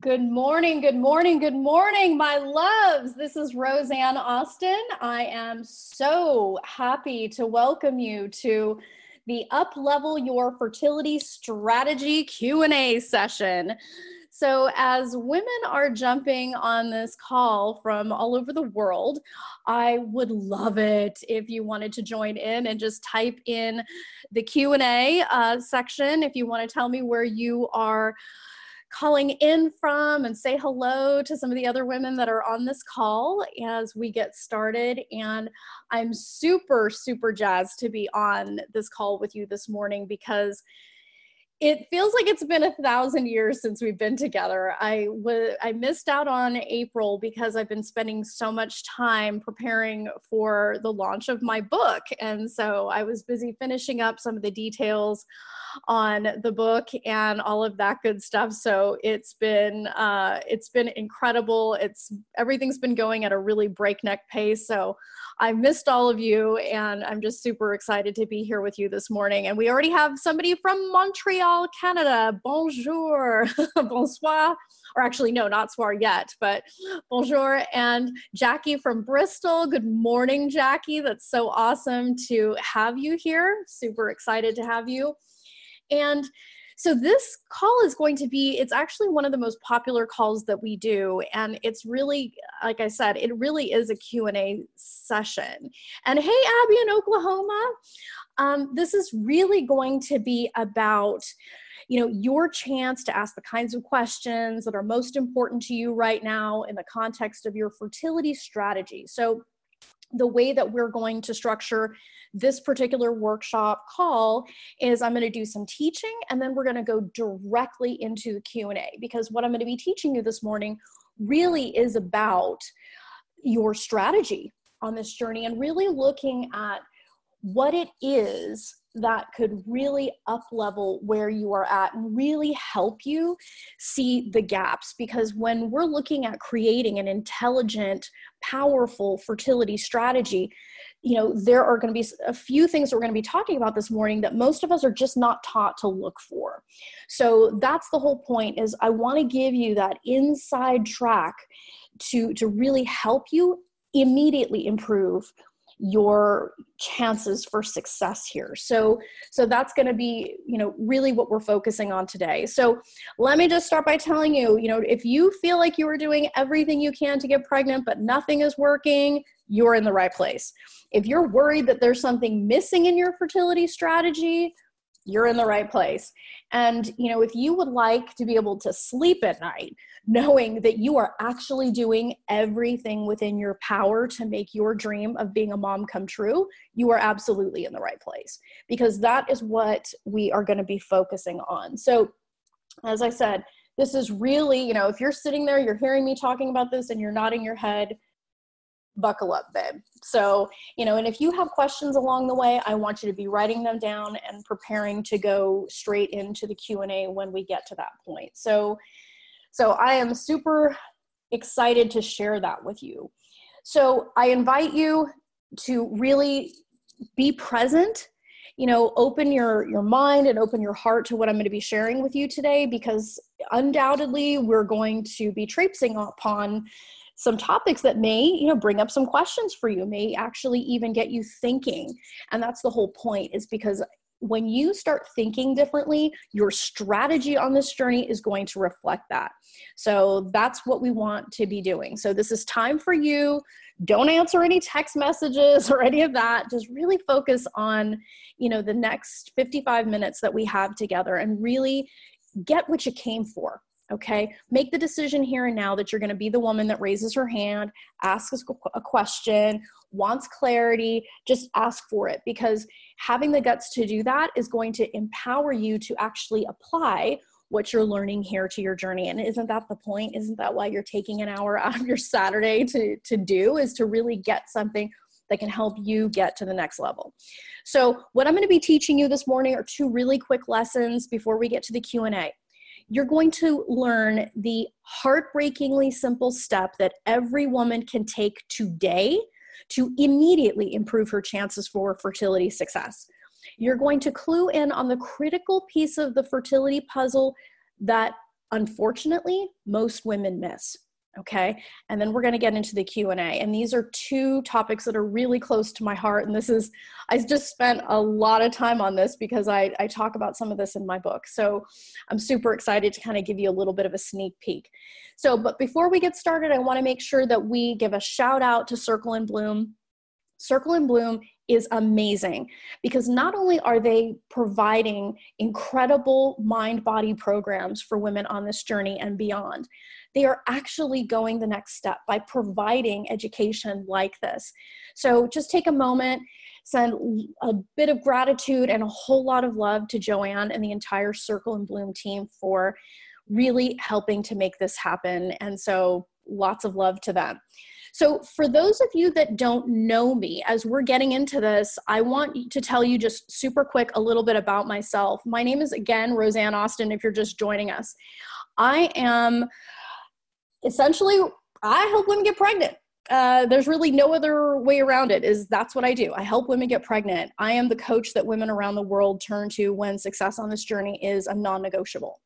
Good morning, good morning, good morning, my loves. This is Rosanne Austin. I am so happy to welcome you to the Up Level Your Fertility Strategy Q&A session. So as women are jumping on this call from all over the world, I would love it if you wanted to join in and just type in the Q&A uh, section if you want to tell me where you are calling in from and say hello to some of the other women that are on this call as we get started. And I'm super, super jazzed to be on this call with you this morning because it feels like it's been a thousand years since we've been together. I was I missed out on April because I've been spending so much time preparing for the launch of my book, and so I was busy finishing up some of the details on the book and all of that good stuff. So it's been uh, it's been incredible. It's everything's been going at a really breakneck pace. So I missed all of you, and I'm just super excited to be here with you this morning. And we already have somebody from Montreal, Canada. Bonjour, bonsoir, or actually, no, not soir yet, but bonjour. And Jackie from Bristol. Good morning, Jackie. That's so awesome to have you here. Super excited to have you. And so this call is going to be, it's actually one of the most popular calls that we do. And it's really, like I said, it really is a Q&A session. And hey, Abby in Oklahoma, um, this is really going to be about you know your chance to ask the kinds of questions that are most important to you right now in the context of your fertility strategy so the way that we're going to structure this particular workshop call is I'm going to do some teaching and then we're going to go directly into the Q&A because what I'm going to be teaching you this morning really is about your strategy on this journey and really looking at what it is that could really up level where you are at and really help you see the gaps. Because when we're looking at creating an intelligent powerful fertility strategy you know there are going to be a few things that we're going to be talking about this morning that most of us are just not taught to look for. So that's the whole point is i want to give you that inside track to to really help you immediately improve your chances for success here. So so that's going to be you know really what we're focusing on today. So let me just start by telling you you know if you feel like you are doing everything you can to get pregnant but nothing is working you're in the right place. If you're worried that there's something missing in your fertility strategy you're in the right place. And, you know, if you would like to be able to sleep at night, knowing that you are actually doing everything within your power to make your dream of being a mom come true, you are absolutely in the right place because that is what we are going to be focusing on. So, as I said, this is really, you know, if you're sitting there, you're hearing me talking about this and you're nodding your head, buckle up, babe. So, you know, and if you have questions along the way, I want you to be writing them down and preparing to go straight into the Q&A when we get to that point. So, so I am super excited to share that with you. So, I invite you to really be present you know open your your mind and open your heart to what i'm going to be sharing with you today because undoubtedly we're going to be traipsing upon some topics that may you know bring up some questions for you may actually even get you thinking and that's the whole point is because when you start thinking differently, your strategy on this journey is going to reflect that. So that's what we want to be doing. So this is time for you. Don't answer any text messages or any of that. Just really focus on, you know, the next 55 minutes that we have together and really get what you came for okay? Make the decision here and now that you're going to be the woman that raises her hand asks a question wants clarity just ask for it. Because having the guts to do that is going to empower you to actually apply what you're learning here to your journey. And isn't that the point? Isn't that why you're taking an hour out of your saturday to to do is to really get something that can help you get to the next level. So what i'm going to be teaching you this morning are two really quick lessons before we get to the q&a you're going to learn the heartbreakingly simple step that every woman can take today to immediately improve her chances for fertility success. You're going to clue in on the critical piece of the fertility puzzle that unfortunately most women miss okay and then we're going to get into the q&a and these are two topics that are really close to my heart and this is i just spent a lot of time on this because i, I talk about some of this in my book so i'm super excited to kind of give you a little bit of a sneak peek. So but before we get started i want to make sure that we give a shout out to circle and bloom circle and bloom is amazing because not only are they providing incredible mind body programs for women on this journey and beyond, they are actually going the next step by providing education like this. So just take a moment, send a bit of gratitude and a whole lot of love to Joanne and the entire Circle and Bloom team for really helping to make this happen. And so lots of love to them. So, for those of you that don't know me, as we're getting into this, I want to tell you just super quick a little bit about myself. My name is again Rosanne Austin, if you're just joining us. I am essentially, I help women get pregnant. Uh, there's really no other way around it is that's what i do i help women get pregnant i am the coach that women around the world turn to when success on this journey is a non-negotiable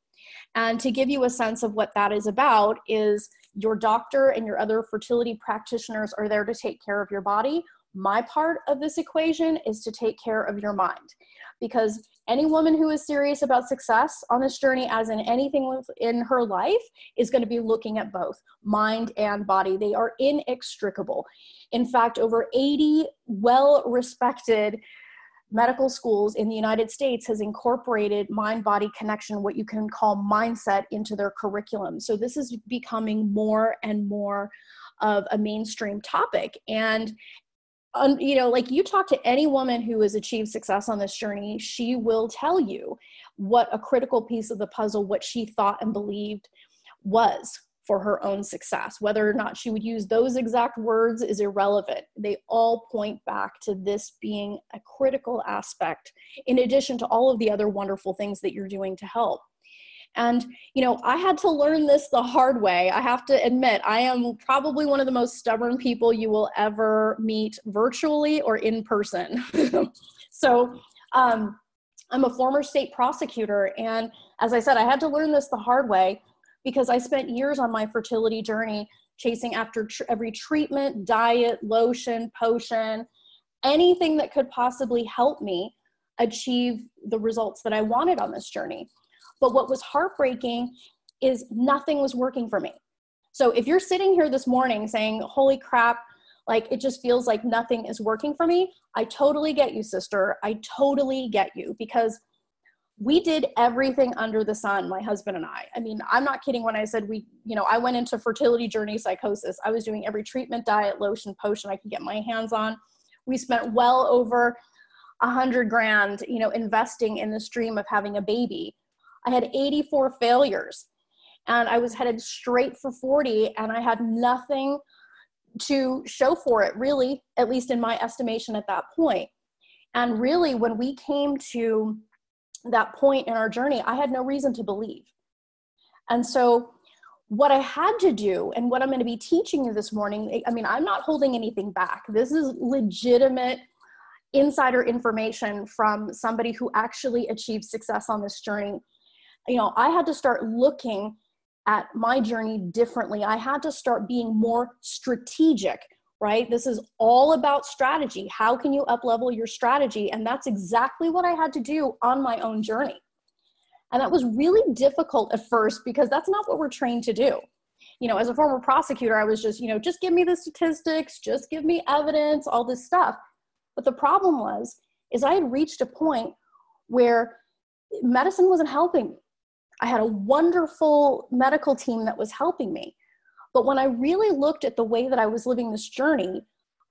and to give you a sense of what that is about is your doctor and your other fertility practitioners are there to take care of your body. My part of this equation is to take care of your mind. Because any woman who is serious about success on this journey, as in anything in her life, is going to be looking at both mind and body. They are inextricable. In fact, over 80 well respected medical schools in the United States has incorporated mind body connection, what you can call mindset, into their curriculum. So this is becoming more and more of a mainstream topic. And um, you know, like you talk to any woman who has achieved success on this journey, she will tell you what a critical piece of the puzzle, what she thought and believed was for her own success. Whether or not she would use those exact words is irrelevant. They all point back to this being a critical aspect, in addition to all of the other wonderful things that you're doing to help. And, you know, I had to learn this the hard way. I have to admit, I am probably one of the most stubborn people you will ever meet virtually or in person. so, um, I'm a former state prosecutor. And as I said, I had to learn this the hard way because I spent years on my fertility journey chasing after tr- every treatment, diet, lotion, potion, anything that could possibly help me achieve the results that I wanted on this journey. But what was heartbreaking is nothing was working for me. So if you're sitting here this morning saying, Holy crap, like it just feels like nothing is working for me, I totally get you, sister. I totally get you because we did everything under the sun my husband and i. I mean i'm not kidding when i said we you know i went into fertility journey psychosis. I was doing every treatment diet lotion potion i could get my hands on. We spent well over a hundred grand you know investing in this dream of having a baby. I had 84 failures and i was headed straight for 40 and i had nothing to show for it really at least in my estimation at that point. and really when we came to that point in our journey, I had no reason to believe. And so, what I had to do, and what I'm going to be teaching you this morning, I mean, I'm not holding anything back. This is legitimate insider information from somebody who actually achieved success on this journey. You know, I had to start looking at my journey differently. I had to start being more strategic right? This is all about strategy. How can you up level your strategy? And that's exactly what I had to do on my own journey. And that was really difficult at first because that's not what we're trained to do. You know, as a former prosecutor, I was just, you know, just give me the statistics, just give me evidence, all this stuff. But the problem was, is I had reached a point where medicine wasn't helping me. I had a wonderful medical team that was helping me. But when I really looked at the way that I was living this journey,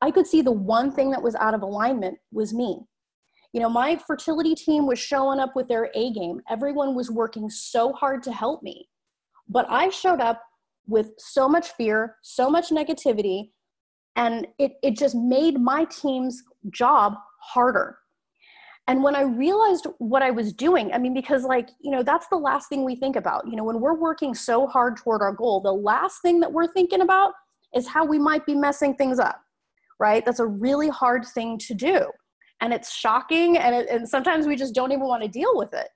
I could see the one thing that was out of alignment was me. You know, my fertility team was showing up with their A game. Everyone was working so hard to help me. But I showed up with so much fear, so much negativity, and it, it just made my team's job harder. And when I realized what I was doing, I mean, because, like, you know, that's the last thing we think about. You know, when we're working so hard toward our goal, the last thing that we're thinking about is how we might be messing things up, right? That's a really hard thing to do. And it's shocking. And, it, and sometimes we just don't even want to deal with it.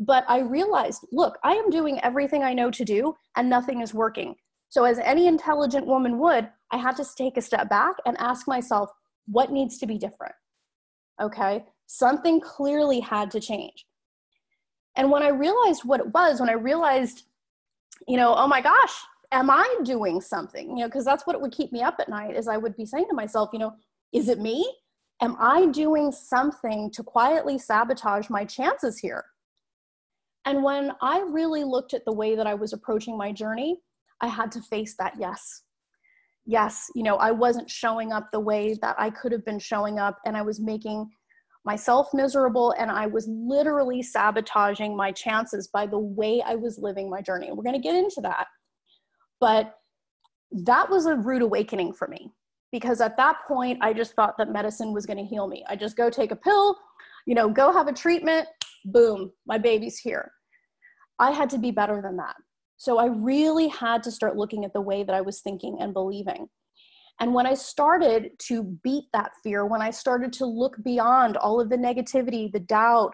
But I realized, look, I am doing everything I know to do and nothing is working. So, as any intelligent woman would, I had to take a step back and ask myself, what needs to be different? Okay, something clearly had to change. And when I realized what it was, when I realized, you know, oh my gosh, am I doing something? You know, because that's what would keep me up at night is I would be saying to myself, you know, is it me? Am I doing something to quietly sabotage my chances here? And when I really looked at the way that I was approaching my journey, I had to face that yes. Yes, you know, I wasn't showing up the way that I could have been showing up, and I was making myself miserable, and I was literally sabotaging my chances by the way I was living my journey. we're going to get into that. But that was a rude awakening for me because at that point, I just thought that medicine was going to heal me. I just go take a pill, you know, go have a treatment, boom, my baby's here. I had to be better than that. So I really had to start looking at the way that I was thinking and believing. And when I started to beat that fear, when I started to look beyond all of the negativity, the doubt,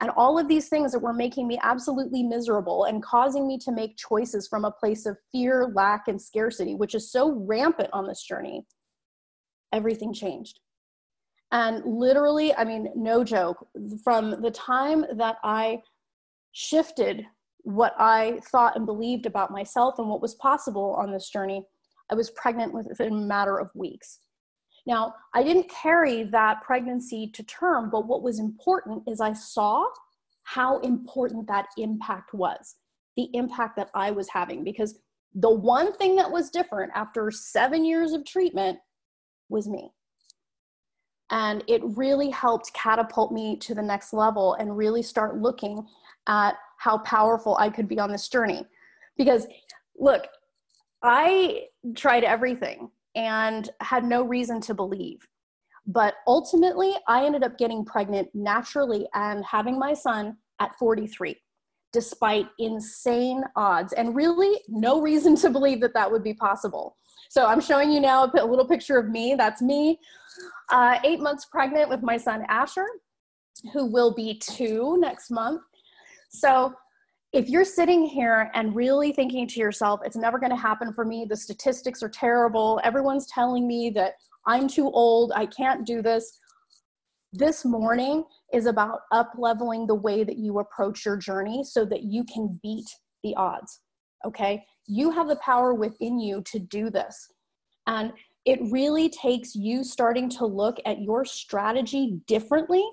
and all of these things that were making me absolutely miserable and causing me to make choices from a place of fear, lack, and scarcity, which is so rampant on this journey, everything changed. And literally, I mean, no joke, from the time that I shifted what I thought and believed about myself and what was possible on this journey, I was pregnant within a matter of weeks. Now, I didn't carry that pregnancy to term, but what was important is I saw how important that impact was, the impact that I was having. Because the one thing that was different after seven years of treatment was me. And it really helped catapult me to the next level and really start looking at how powerful I could be on this journey. Because, look, I tried everything and had no reason to believe. But ultimately, I ended up getting pregnant naturally and having my son at 43, despite insane odds and really no reason to believe that that would be possible. So I'm showing you now a little picture of me. That's me, uh, eight months pregnant with my son Asher, who will be two next month. So if you're sitting here and really thinking to yourself, it's never going to happen for me, the statistics are terrible, everyone's telling me that I'm too old, I can't do this. This morning is about up leveling the way that you approach your journey so that you can beat the odds. Okay? You have the power within you to do this. And it really takes you starting to look at your strategy differently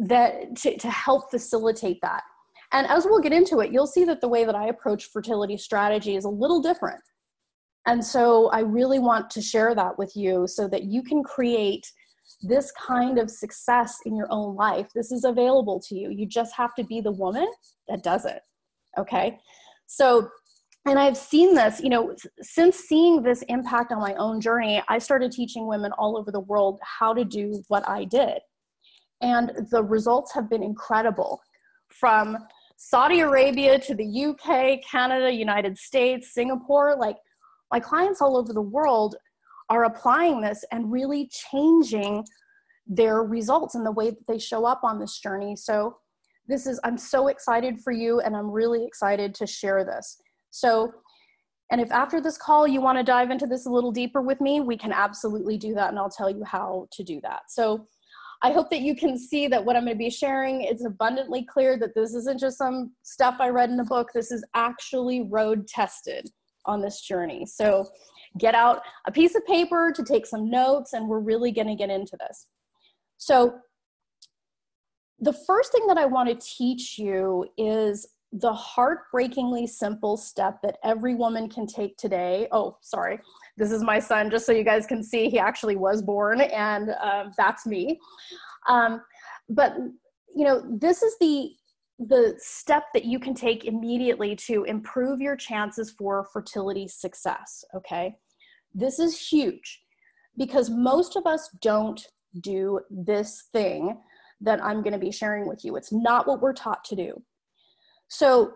that to, to help facilitate that and as we'll get into it, you'll see that the way that I approach fertility strategy is a little different. And so I really want to share that with you so that you can create this kind of success in your own life. This is available to you. You just have to be the woman that does it. Okay. So, and I've seen this, you know, since seeing this impact on my own journey, I started teaching women all over the world how to do what I did. And the results have been incredible from Saudi Arabia to the UK, Canada, United States, Singapore, like my clients all over the world are applying this and really changing their results and the way that they show up on this journey. So this is I'm so excited for you and I'm really excited to share this. So and if after this call you want to dive into this a little deeper with me, we can absolutely do that and I'll tell you how to do that. So I hope that you can see that what I'm going to be sharing is abundantly clear that this isn't just some stuff I read in a book. This is actually road tested on this journey. So get out a piece of paper to take some notes, and we're really going to get into this. So, the first thing that I want to teach you is the heartbreakingly simple step that every woman can take today. Oh, sorry. This is my son, just so you guys can see he actually was born, and uh, that's me. Um, but you know, this is the the step that you can take immediately to improve your chances for fertility success. Okay, this is huge because most of us don't do this thing that I'm going to be sharing with you. It's not what we're taught to do. So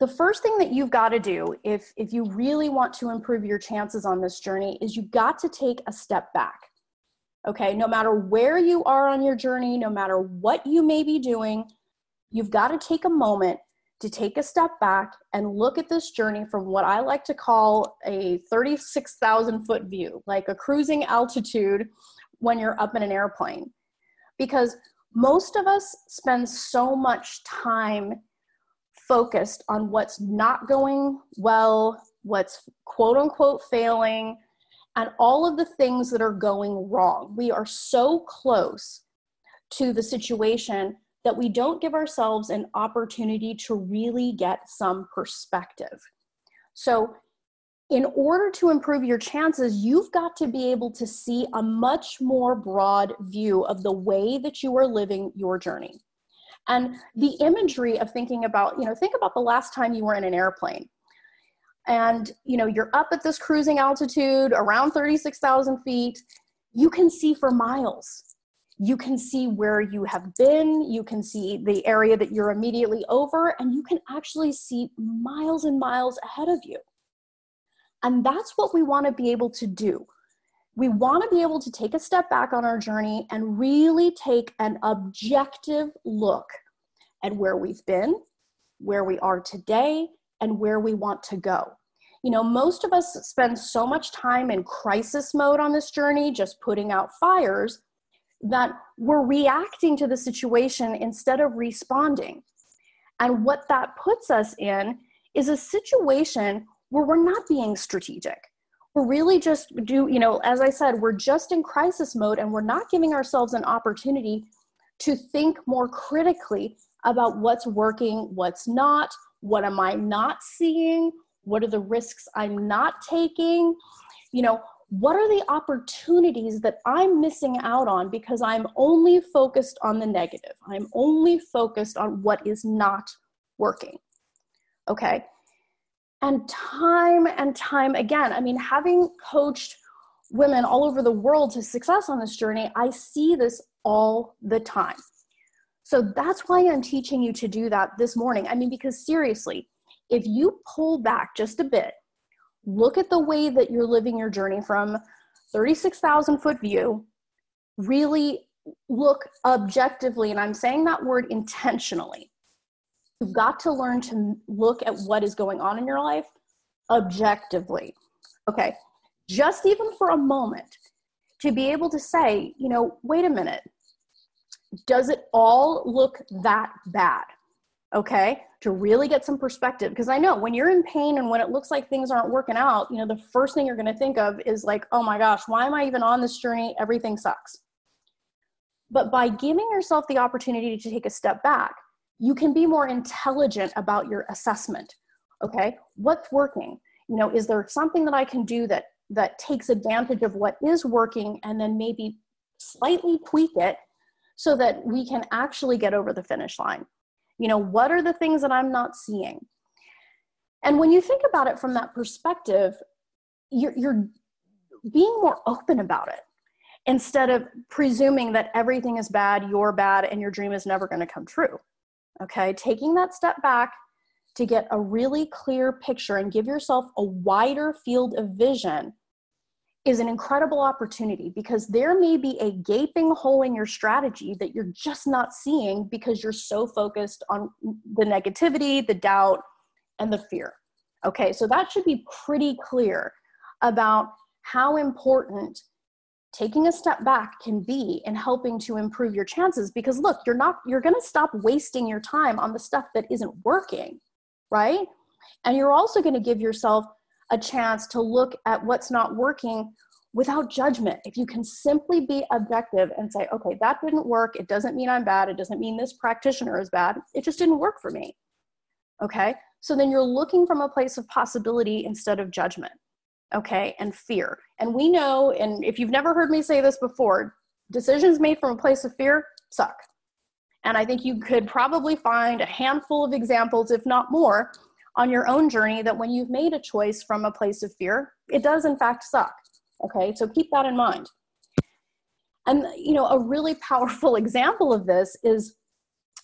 the first thing that you've got to do if if you really want to improve your chances on this journey is you've got to take a step back okay no matter where you are on your journey no matter what you may be doing you've got to take a moment to take a step back and look at this journey from what I like to call a 36,000 foot view, like a cruising altitude when you're up in an airplane. Because most of us spend so much time focused on what's not going well, what's quote unquote failing, and all of the things that are going wrong. We are so close to the situation that we don't give ourselves an opportunity to really get some perspective. So, in order to improve your chances, you've got to be able to see a much more broad view of the way that you are living your journey. And the imagery of thinking about, you know, think about the last time you were in an airplane. And, you know, you're up at this cruising altitude around 36,000 feet. You can see for miles you can see where you have been, you can see the area that you're immediately over, and you can actually see miles and miles ahead of you. And that's what we want to be able to do. We want to be able to take a step back on our journey and really take an objective look at where we've been, where we are today, and where we want to go. You know, most of us spend so much time in crisis mode on this journey, just putting out fires, that we're reacting to the situation instead of responding. And what that puts us in is a situation where we're not being strategic. We're really just do, you know, as I said, we're just in crisis mode and we're not giving ourselves an opportunity to think more critically about what's working, what's not, what am I not seeing, what are the risks I'm not taking, you know, what are the opportunities that I'm missing out on because I'm only focused on the negative? I'm only focused on what is not working. Okay. And time and time again, I mean, having coached women all over the world to success on this journey, I see this all the time. So that's why I'm teaching you to do that this morning. I mean, because seriously, if you pull back just a bit look at the way that you're living your journey from 36,000 foot view, really look objectively, and I'm saying that word intentionally. You've got to learn to look at what is going on in your life objectively. Okay, just even for a moment, to be able to say, you know, wait a minute, does it all look that bad? okay to really get some perspective because i know when you're in pain and when it looks like things aren't working out you know the first thing you're going to think of is like oh my gosh why am i even on this journey everything sucks but by giving yourself the opportunity to take a step back you can be more intelligent about your assessment okay what's working you know is there something that i can do that that takes advantage of what is working and then maybe slightly tweak it so that we can actually get over the finish line you know, what are the things that I'm not seeing? And when you think about it from that perspective, you're, you're being more open about it instead of presuming that everything is bad, you're bad, and your dream is never going to come true. Okay, taking that step back to get a really clear picture and give yourself a wider field of vision is an incredible opportunity because there may be a gaping hole in your strategy that you're just not seeing because you're so focused on the negativity, the doubt, and the fear. Okay, so that should be pretty clear about how important taking a step back can be in helping to improve your chances because look you're not you're going to stop wasting your time on the stuff that isn't working right and you're also going to give yourself a chance to look at what's not working without judgment. If you can simply be objective and say, okay, that didn't work. It doesn't mean I'm bad. It doesn't mean this practitioner is bad. It just didn't work for me. Okay. So then you're looking from a place of possibility instead of judgment. Okay. And fear. And we know, and if you've never heard me say this before, decisions made from a place of fear suck. And I think you could probably find a handful of examples, if not more, on your own journey that when you've made a choice from a place of fear, it does in fact suck. Okay, so keep that in mind. And, you know, a really powerful example of this is,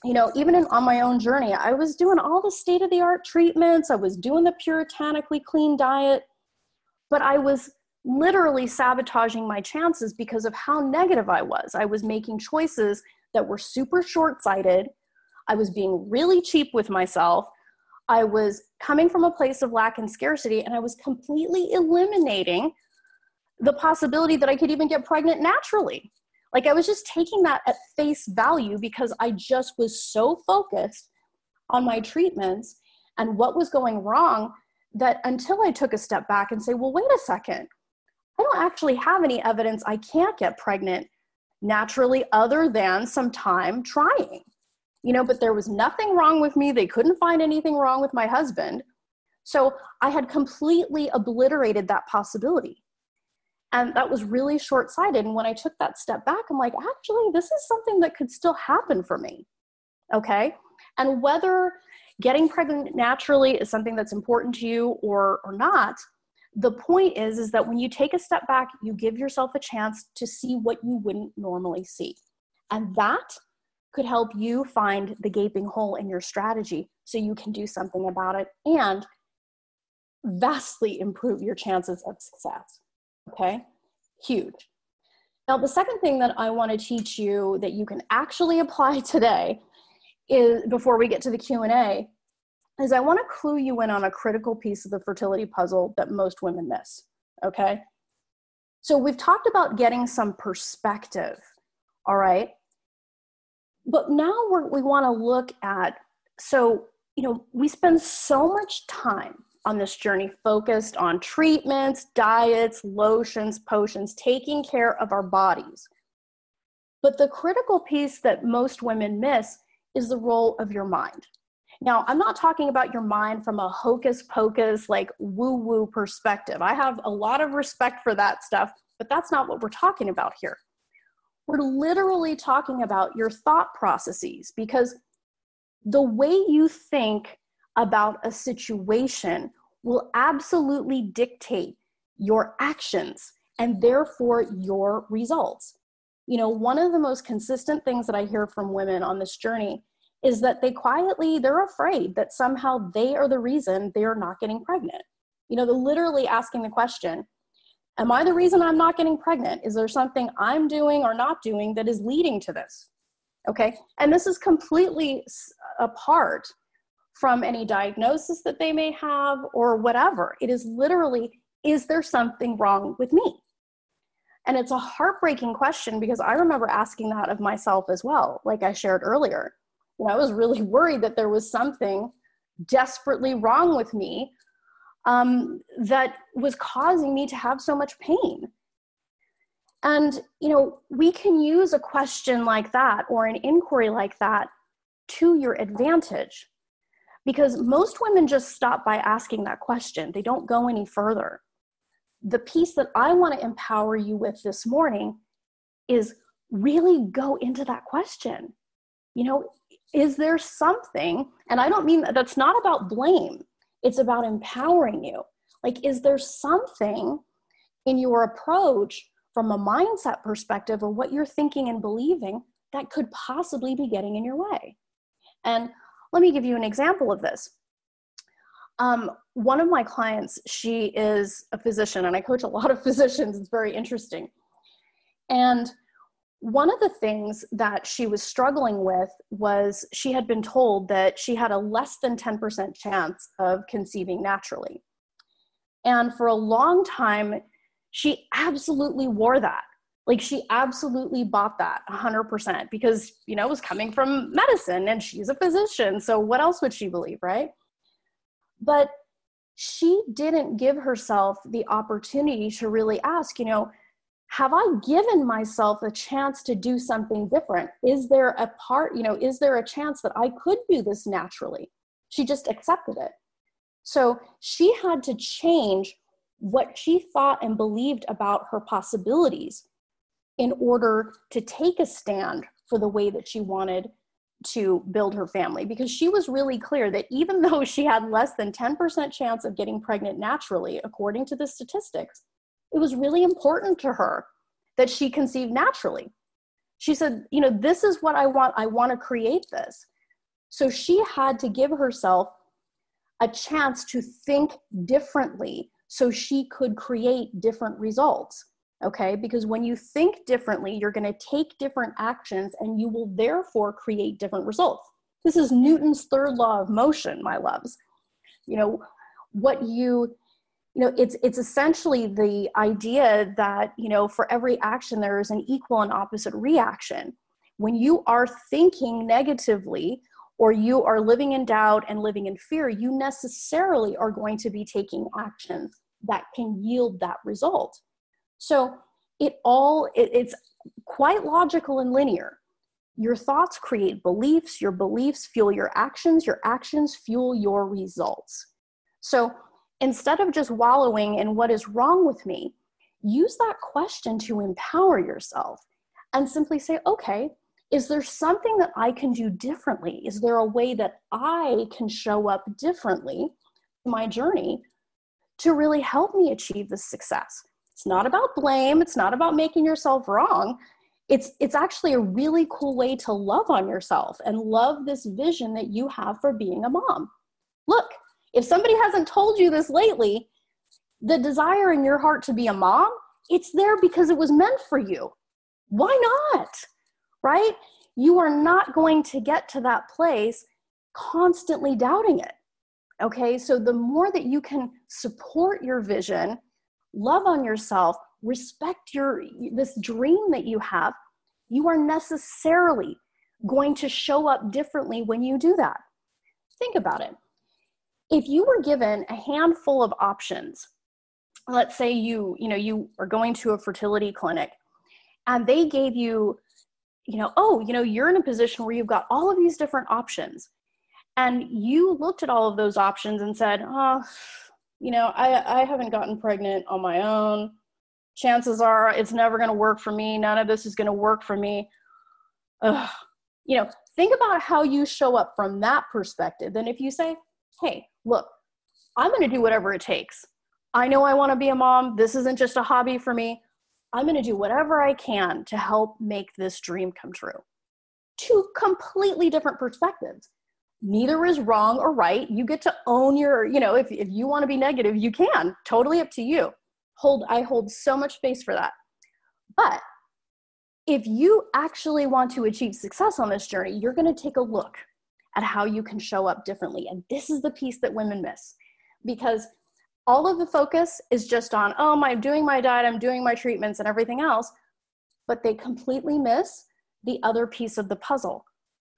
you know, even in, on my own journey, I was doing all the state of the art treatments, I was doing the puritanically clean diet, but I was literally sabotaging my chances because of how negative I was. I was making choices that were super short sighted. I was being really cheap with myself. I was coming from a place of lack and scarcity, and I was completely eliminating the possibility that I could even get pregnant naturally. Like I was just taking that at face value because I just was so focused on my treatments and what was going wrong that until I took a step back and say, well, wait a second, I don't actually have any evidence I can't get pregnant naturally other than some time trying. You know, but there was nothing wrong with me. They couldn't find anything wrong with my husband. So I had completely obliterated that possibility. And that was really short sighted. And when I took that step back, I'm like, actually, this is something that could still happen for me. Okay. And whether getting pregnant naturally is something that's important to you or, or not, the point is is that when you take a step back you give yourself a chance to see what you wouldn't normally see. And that could help you find the gaping hole in your strategy so you can do something about it and vastly improve your chances of success okay? Huge. Now the second thing that i want to teach you that you can actually apply today is before we get to the q&a is I want to clue you in on a critical piece of the fertility puzzle that most women miss. Okay. So we've talked about getting some perspective. All right. But now we want to look at, so, you know, we spend so much time on this journey focused on treatments, diets, lotions, potions, taking care of our bodies. But the critical piece that most women miss is the role of your mind. Now, I'm not talking about your mind from a hocus pocus, like woo woo perspective. I have a lot of respect for that stuff, but that's not what we're talking about here. We're literally talking about your thought processes because the way you think about a situation will absolutely dictate your actions and therefore your results. You know, one of the most consistent things that I hear from women on this journey is that they quietly they're afraid that somehow they are the reason they are not getting pregnant. You know they're literally asking the question am i the reason i'm not getting pregnant? Is there something i'm doing or not doing that is leading to this? Okay? And this is completely apart from any diagnosis that they may have or whatever. It is literally is there something wrong with me and it's a heartbreaking question because i remember asking that of myself as well like i shared earlier you know, I was really worried that there was something desperately wrong with me um, that was causing me to have so much pain. And, you know, we can use a question like that or an inquiry like that to your advantage because most women just stop by asking that question, they don't go any further. The piece that I want to empower you with this morning is really go into that question. You know, is there something, and I don't mean that that's not about blame, it's about empowering you. Like, is there something in your approach from a mindset perspective or what you're thinking and believing that could possibly be getting in your way? And let me give you an example of this. Um, one of my clients, she is a physician, and I coach a lot of physicians. It's very interesting. And one of the things that she was struggling with was she had been told that she had a less than 10% chance of conceiving naturally. And for a long time, she absolutely wore that. Like she absolutely bought that 100% because, you know, it was coming from medicine and she's a physician. So what else would she believe, right? But she didn't give herself the opportunity to really ask, you know, have I given myself a chance to do something different? Is there a part, you know, is there a chance that I could do this naturally? She just accepted it. So she had to change what she thought and believed about her possibilities in order to take a stand for the way that she wanted to build her family because she was really clear that even though she had less than 10% chance of getting pregnant naturally according to the statistics it was really important to her that she conceived naturally. She said, You know, this is what I want. I want to create this. So she had to give herself a chance to think differently so she could create different results. Okay, because when you think differently, you're going to take different actions and you will therefore create different results. This is Newton's third law of motion, my loves. You know, what you you know it's it's essentially the idea that you know for every action there is an equal and opposite reaction when you are thinking negatively or you are living in doubt and living in fear you necessarily are going to be taking actions that can yield that result so it all it, it's quite logical and linear your thoughts create beliefs your beliefs fuel your actions your actions fuel your results so instead of just wallowing in what is wrong with me, use that question to empower yourself and simply say, okay, is there something that I can do differently? Is there a way that I can show up differently in my journey to really help me achieve this success? It's not about blame, it's not about making yourself wrong. It's it's actually a really cool way to love on yourself and love this vision that you have for being a mom. Look, if somebody hasn't told you this lately, the desire in your heart to be a mom, it's there because it was meant for you. Why not? Right? You are not going to get to that place constantly doubting it. Okay, so the more that you can support your vision, love on yourself, respect your this dream that you have, you are necessarily going to show up differently when you do that. Think about it if you were given a handful of options let's say you you know you are going to a fertility clinic and they gave you you know oh you know you're in a position where you've got all of these different options and you looked at all of those options and said oh you know i i haven't gotten pregnant on my own chances are it's never going to work for me none of this is going to work for me Ugh. you know think about how you show up from that perspective then if you say hey look, I'm going to do whatever it takes. I know I want to be a mom. This isn't just a hobby for me. I'm going to do whatever I can to help make this dream come true. Two completely different perspectives. Neither is wrong or right. You get to own your, you know, if, if you want to be negative, you can. Totally up to you. Hold, I hold so much space for that. But if you actually want to achieve success on this journey, you're going to take a look at how you can show up differently. And this is the piece that women miss because all of the focus is just on, oh, I'm doing my diet, I'm doing my treatments and everything else. But they completely miss the other piece of the puzzle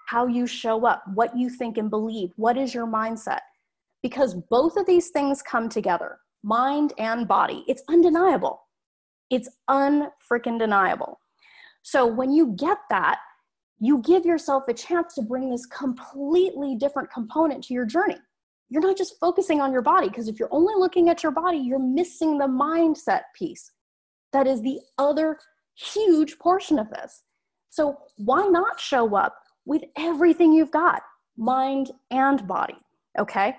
how you show up, what you think and believe, what is your mindset. Because both of these things come together mind and body. It's undeniable. It's unfreaking deniable. So when you get that, you give yourself a chance to bring this completely different component to your journey. You're not just focusing on your body, because if you're only looking at your body, you're missing the mindset piece. That is the other huge portion of this. So, why not show up with everything you've got, mind and body? Okay.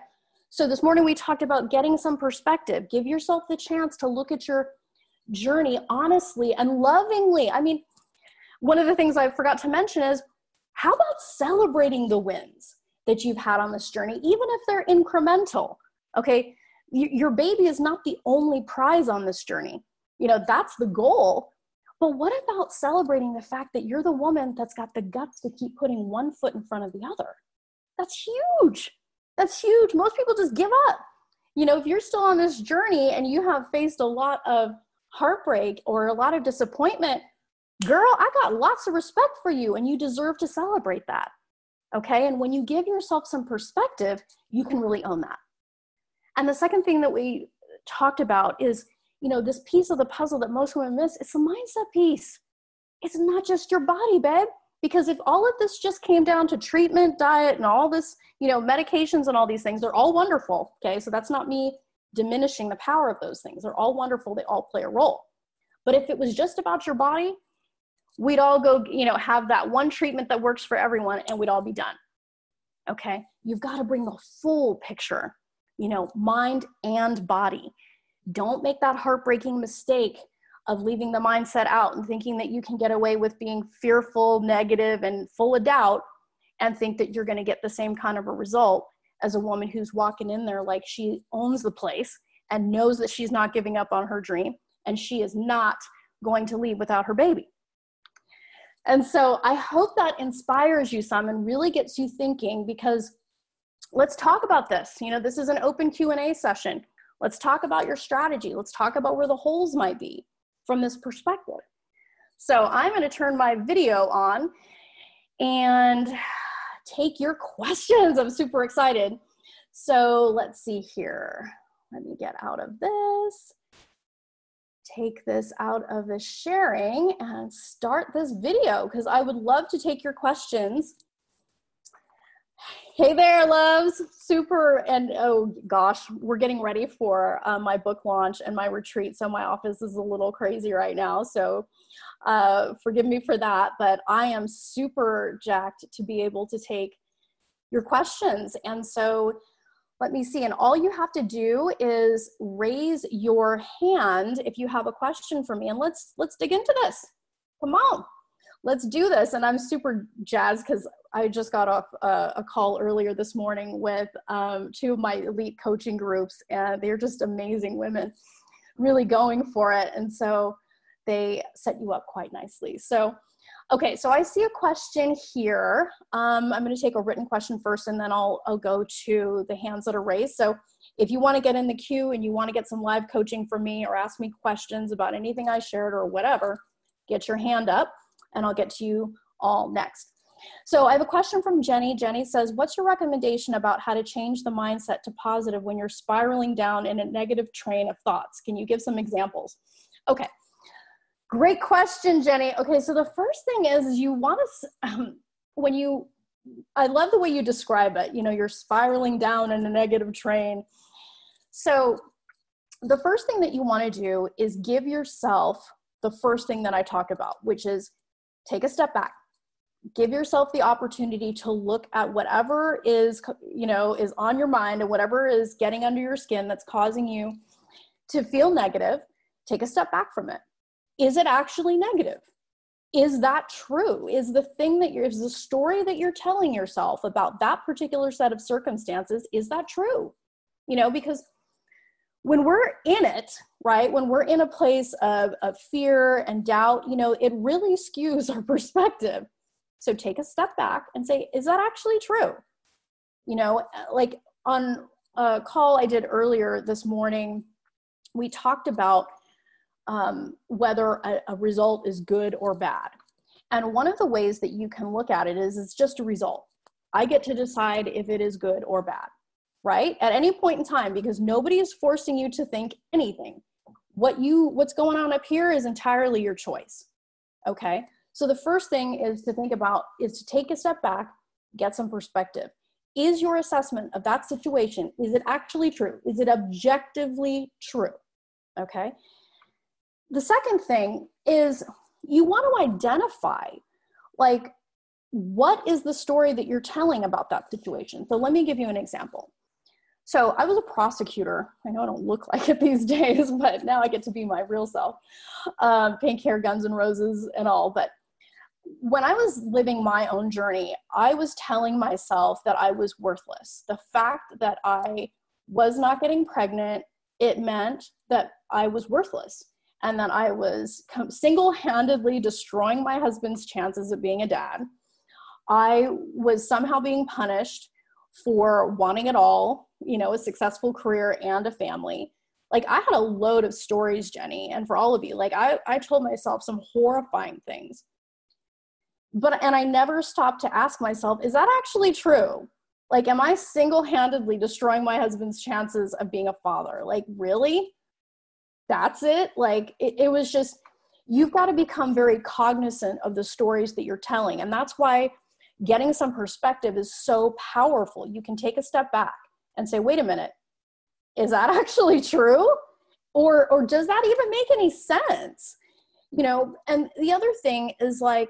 So, this morning we talked about getting some perspective. Give yourself the chance to look at your journey honestly and lovingly. I mean, one of the things I forgot to mention is how about celebrating the wins that you've had on this journey, even if they're incremental? Okay, your baby is not the only prize on this journey. You know, that's the goal. But what about celebrating the fact that you're the woman that's got the guts to keep putting one foot in front of the other? That's huge. That's huge. Most people just give up. You know, if you're still on this journey and you have faced a lot of heartbreak or a lot of disappointment, girl, I got lots of respect for you and you deserve to celebrate that. Okay. And when you give yourself some perspective, you can really own that. And the second thing that we talked about is, you know, this piece of the puzzle that most women miss, it's the mindset piece. It's not just your body, babe. Because if all of this just came down to treatment, diet, and all this, you know, medications and all these things, they're all wonderful. Okay. So that's not me diminishing the power of those things. They're all wonderful. They all play a role. But if it was just about your body, we'd all go, you know, have that one treatment that works for everyone and we'd all be done. Okay. You've got to bring the full picture, you know, mind and body. Don't make that heartbreaking mistake of leaving the mindset out and thinking that you can get away with being fearful, negative, and full of doubt and think that you're going to get the same kind of a result as a woman who's walking in there like she owns the place and knows that she's not giving up on her dream and she is not going to leave without her baby And so I hope that inspires you some and really gets you thinking because let's talk about this. You know, this is an open Q&A session. Let's talk about your strategy. Let's talk about where the holes might be from this perspective. So I'm going to turn my video on and take your questions. I'm super excited. So let's see here. Let me get out of this take this out of the sharing and start this video because I would love to take your questions. Hey there, loves. Super. And oh gosh, we're getting ready for uh, my book launch and my retreat. So my office is a little crazy right now. So uh, forgive me for that. But I am super jacked to be able to take your questions. And so let me see. And all you have to do is raise your hand if you have a question for me. And let's let's dig into this. Come on. Let's do this. And I'm super jazzed because I just got off a, a, call earlier this morning with um, two of my elite coaching groups, and they're just amazing women, really going for it. And so they set you up quite nicely. So Okay, so I see a question here. Um, I'm going to take a written question first, and then I'll, I'll go to the hands that are raised. So if you want to get in the queue and you want to get some live coaching from me or ask me questions about anything I shared or whatever, get your hand up, and I'll get to you all next. So I have a question from Jenny. Jenny says, What's your recommendation about how to change the mindset to positive when you're spiraling down in a negative train of thoughts? Can you give some examples? Okay, Great question, Jenny. Okay, so the first thing is you want to, um, when you, I love the way you describe it. You know, you're spiraling down in a negative train. So the first thing that you want to do is give yourself the first thing that I talk about, which is take a step back. Give yourself the opportunity to look at whatever is, you know, is on your mind and whatever is getting under your skin that's causing you to feel negative. Take a step back from it is it actually negative? Is that true? Is the thing that you're, is the story that you're telling yourself about that particular set of circumstances, is that true? You know, because when we're in it, right, when we're in a place of, of fear and doubt, you know, it really skews our perspective. So take a step back and say, is that actually true? You know, like on a call I did earlier this morning, we talked about um, whether a, a result is good or bad. And one of the ways that you can look at it is it's just a result. I get to decide if it is good or bad, right? At any point in time, because nobody is forcing you to think anything. What you what's going on up here is entirely your choice. Okay? So the first thing is to think about is to take a step back, get some perspective. Is your assessment of that situation is it actually true? Is it objectively true? Okay? the second thing is you want to identify like what is the story that you're telling about that situation so let me give you an example so i was a prosecutor. I know i don't look like it these days but now i get to be my real self. Um, pink hair guns and roses and all. But when i was living my own journey i was telling myself that i was worthless. The fact that i was not getting pregnant it meant that i was worthless and that I was single handedly destroying my husband's chances of being a dad. I was somehow being punished for wanting it all, you know, a successful career and a family. Like I had a load of stories, Jenny, and for all of you, like I, I told myself some horrifying things. But and I never stopped to ask myself, is that actually true? Like, am I single handedly destroying my husband's chances of being a father? Like, really? that's it like it, it was just you've got to become very cognizant of the stories that you're telling and that's why getting some perspective is so powerful. You can take a step back and say wait a minute. Is that actually true? Or or does that even make any sense? You know and the other thing is like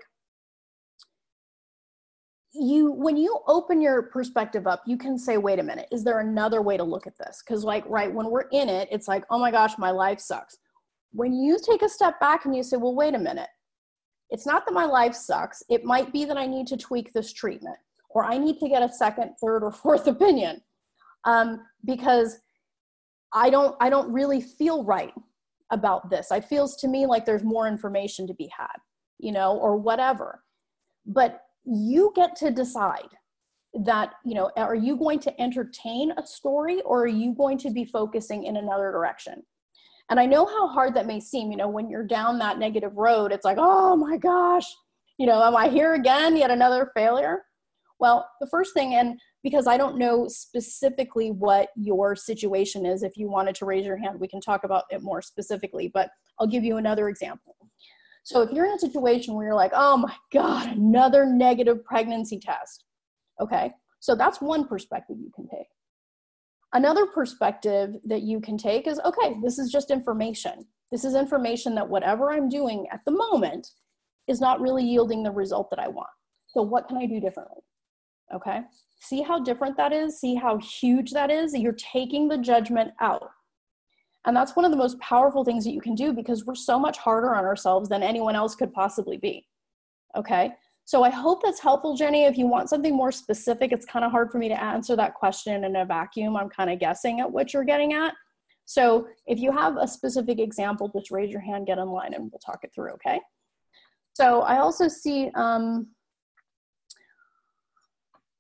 you when you open your perspective up you can say wait a minute. Is there another way to look at this? Because like right when we're in it it's like oh my gosh my life sucks. When you take a step back and you say well wait a minute it's not that my life sucks. It might be that i need to tweak this treatment or i need to get a second third or fourth opinion um, because i don't i don't really feel right about this. It feels to me like there's more information to be had you know or whatever. But you get to decide that you know are you going to entertain a story or are you going to be focusing in another direction and i know how hard that may seem you know when you're down that negative road it's like oh my gosh you know am i here again yet another failure? Well the first thing and because i don't know specifically what your situation is if you wanted to raise your hand we can talk about it more specifically but i'll give you another example. So if you're in a situation where you're like oh my god another negative pregnancy test Okay, so that's one perspective you can take. Another perspective that you can take is okay, this is just information. This is information that whatever I'm doing at the moment is not really yielding the result that I want. So, what can I do differently? Okay, see how different that is, see how huge that is. You're taking the judgment out. And that's one of the most powerful things that you can do because we're so much harder on ourselves than anyone else could possibly be. Okay, so I hope that's helpful, Jenny. If you want something more specific, it's kind of hard for me to answer that question in a vacuum. I'm kind of guessing at what you're getting at. So if you have a specific example, just raise your hand, get online, and we'll talk it through, okay? So I also see, um,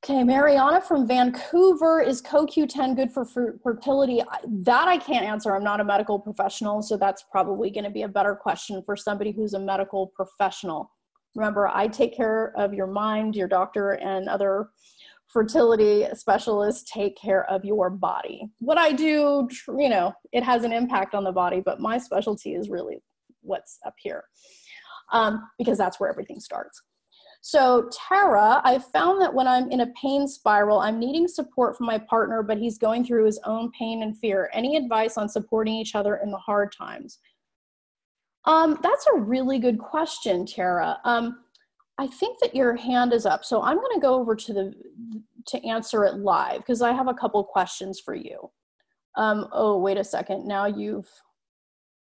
okay, Mariana from Vancouver, is CoQ10 good for fertility? That I can't answer. I'm not a medical professional, so that's probably gonna be a better question for somebody who's a medical professional. Remember, I take care of your mind, your doctor, and other fertility specialists take care of your body. What I do, you know, it has an impact on the body, but my specialty is really what's up here um, because that's where everything starts. So, Tara, I found that when I'm in a pain spiral, I'm needing support from my partner, but he's going through his own pain and fear. Any advice on supporting each other in the hard times? Um, that's a really good question, Tara. Um, I think that your hand is up, so I'm going to go over to the to answer it live because I have a couple questions for you. Um, oh, wait a second. Now you've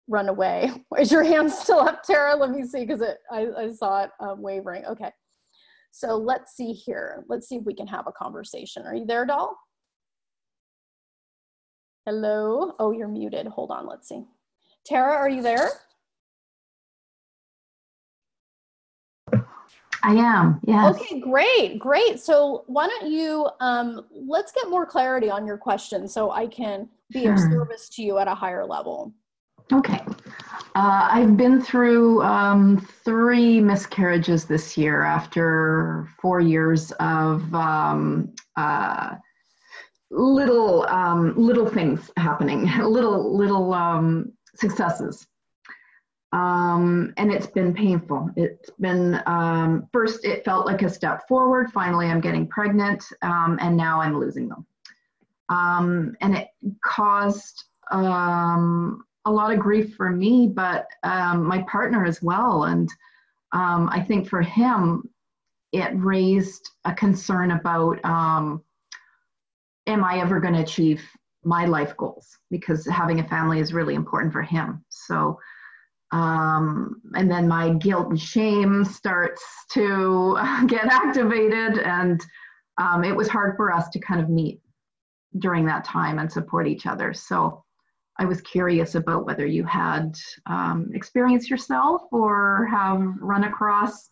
run away. Is your hand still up, Tara? Let me see because I, I saw it um, wavering. Okay. So let's see here. Let's see if we can have a conversation. Are you there, doll? Hello? Oh, you're muted. Hold on. Let's see. Tara, are you there? I am, Yeah. Okay, great, great. So why don't you, um, let's get more clarity on your question so I can be sure. of service to you at a higher level. Okay. Uh, I've been through um, three miscarriages this year after four years of um, uh, little um, little things happening, little little um, successes um, and it's been painful. It's been um, first, it felt like a step forward. Finally, I'm getting pregnant, um, and now I'm losing them. Um, and it caused um, a lot of grief for me, but um, my partner as well. And I think for him, it raised a concern about am I ever going to achieve my life goals? Because having a family is really important for him. So um, and then my guilt and shame starts to get activated. And um, it was hard for us to kind of meet during that time and support each other. So i was curious about whether you had um, experienced yourself or have run across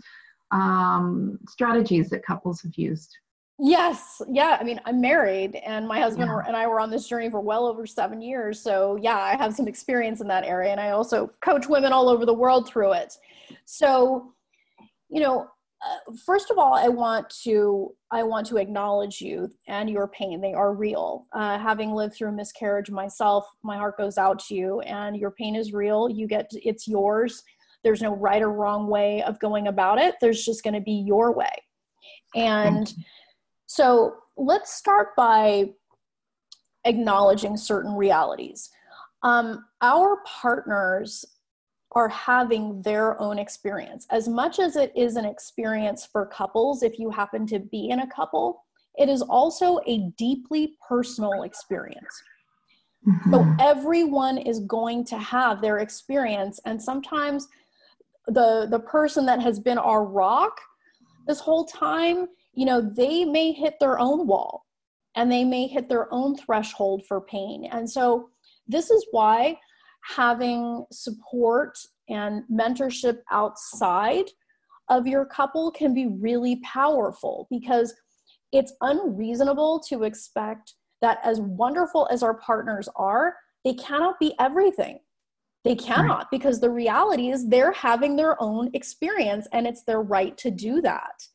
um, strategies that couples have used Yes, yeah. I mean, I'm married, and my husband yeah. and I were on this journey for well over seven years. So, yeah, I have some experience in that area, and I also coach women all over the world through it. So, you know, uh, first of all, I want to I want to acknowledge you and your pain. They are real. Uh, having lived through miscarriage myself, my heart goes out to you, and your pain is real. You get it's yours. There's no right or wrong way of going about it. There's just going to be your way, and. So let's start by acknowledging certain realities. Um, our partners are having their own experience. As much as it is an experience for couples, if you happen to be in a couple, it is also a deeply personal experience. Mm-hmm. So everyone is going to have their experience, and sometimes the the person that has been our rock this whole time you know, they may hit their own wall and they may hit their own threshold for pain. And so, this is why having support and mentorship outside of your couple can be really powerful because it's unreasonable to expect that as wonderful as our partners are, they cannot be everything. They cannot right. because the reality is they're having their own experience and it's their right to do that.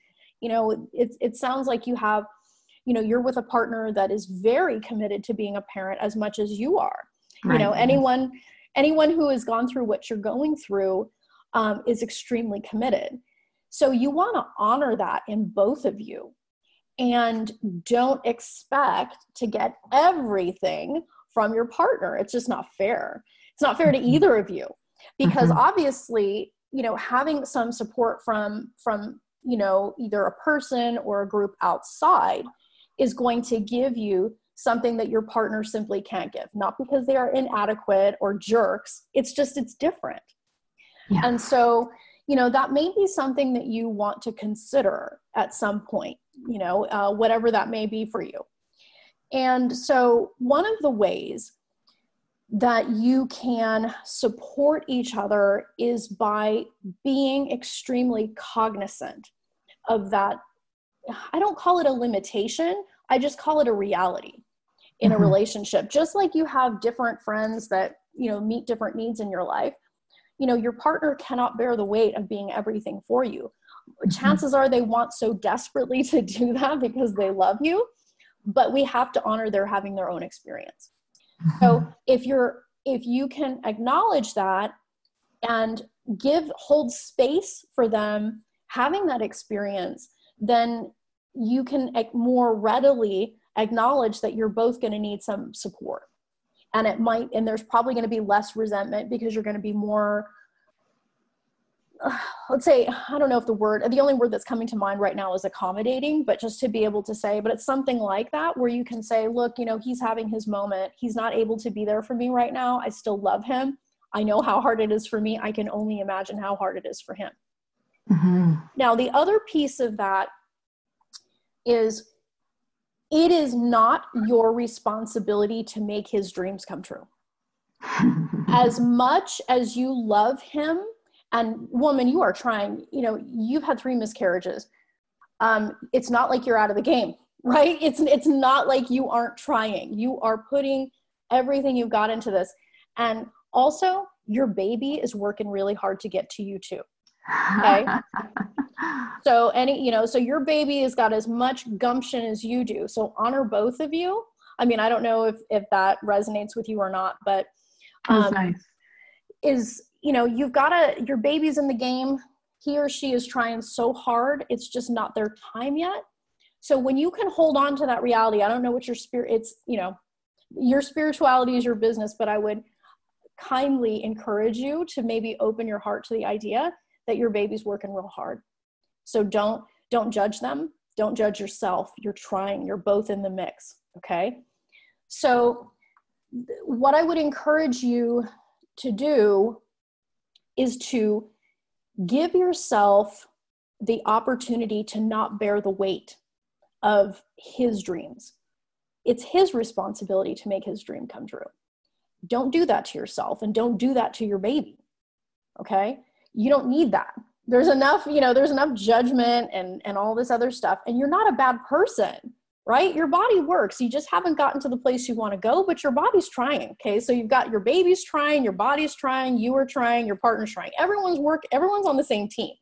You know, it, it sounds like you have, you know, you're with a partner that is very committed to being a parent as much as you are. Right. You know, anyone anyone who has gone through what you're going through um, is extremely committed. So you want to honor that in both of you and don't expect to get everything from your partner. It's just not fair. It's not fair to mm-hmm. either of you because mm-hmm. obviously, you know, having some support from from, you know, either a person or a group outside is going to give you something that your partner simply can't give. Not because they are inadequate or jerks. It's just it's different. Yeah. And so, you know, that may be something that you want to consider at some point, you know, uh, whatever that may be for you. And so, one of the ways that you can support each other is by being extremely cognizant of that. I don't call it a limitation, I just call it a reality in mm-hmm. a relationship. Just like you have different friends that, you know, meet different needs in your life, you know, your partner cannot bear the weight of being everything for you. Mm-hmm. Chances are they want so desperately to do that because they love you but we have to honor their having their own experience so mm-hmm. if you're if you can acknowledge that and give hold space for them having that experience then you can more readily acknowledge that you're both going to need some support and it might and there's probably going to be less resentment because you're going to be more let's say i don't know if the word the only word that's coming to mind right now is accommodating but just to be able to say but it's something like that where you can say look you know he's having his moment. He's not able to be there for me right now. I still love him. I know how hard it is for me. I can only imagine how hard it is for him. Mm-hmm. now the other piece of that is it is not your responsibility to make his dreams come true. As much as you love him and woman you are trying you know you've had three miscarriages. Um, it's not like you're out of the game right? It's it's not like you aren't trying. You are putting everything you've got into this. And also your baby is working really hard to get to you too okay? So any you know so your baby has got as much gumption as you do. So honor both of you. I mean i don't know if if that resonates with you or not but um, nice. is you know you've got to your baby's in the game. He or she is trying so hard it's just not their time yet. So when you can hold on to that reality i don't know what your spirit it's you know your spirituality is your business but i would kindly encourage you to maybe open your heart to the idea that your baby's working real hard. So don't don't judge them. Don't judge yourself. You're trying. You're both in the mix okay? So what i would encourage you to do is to give yourself the opportunity to not bear the weight of his dreams. It's his responsibility to make his dream come true. Don't do that to yourself and don't do that to your baby. Okay? You don't need that. There's enough, you know, there's enough judgment and and all this other stuff and you're not a bad person right? Your body works. You just haven't gotten to the place you want to go, but your body's trying. Okay. So you've got your baby's trying, your body's trying, you are trying, your partner's trying. Everyone's work, everyone's on the same team.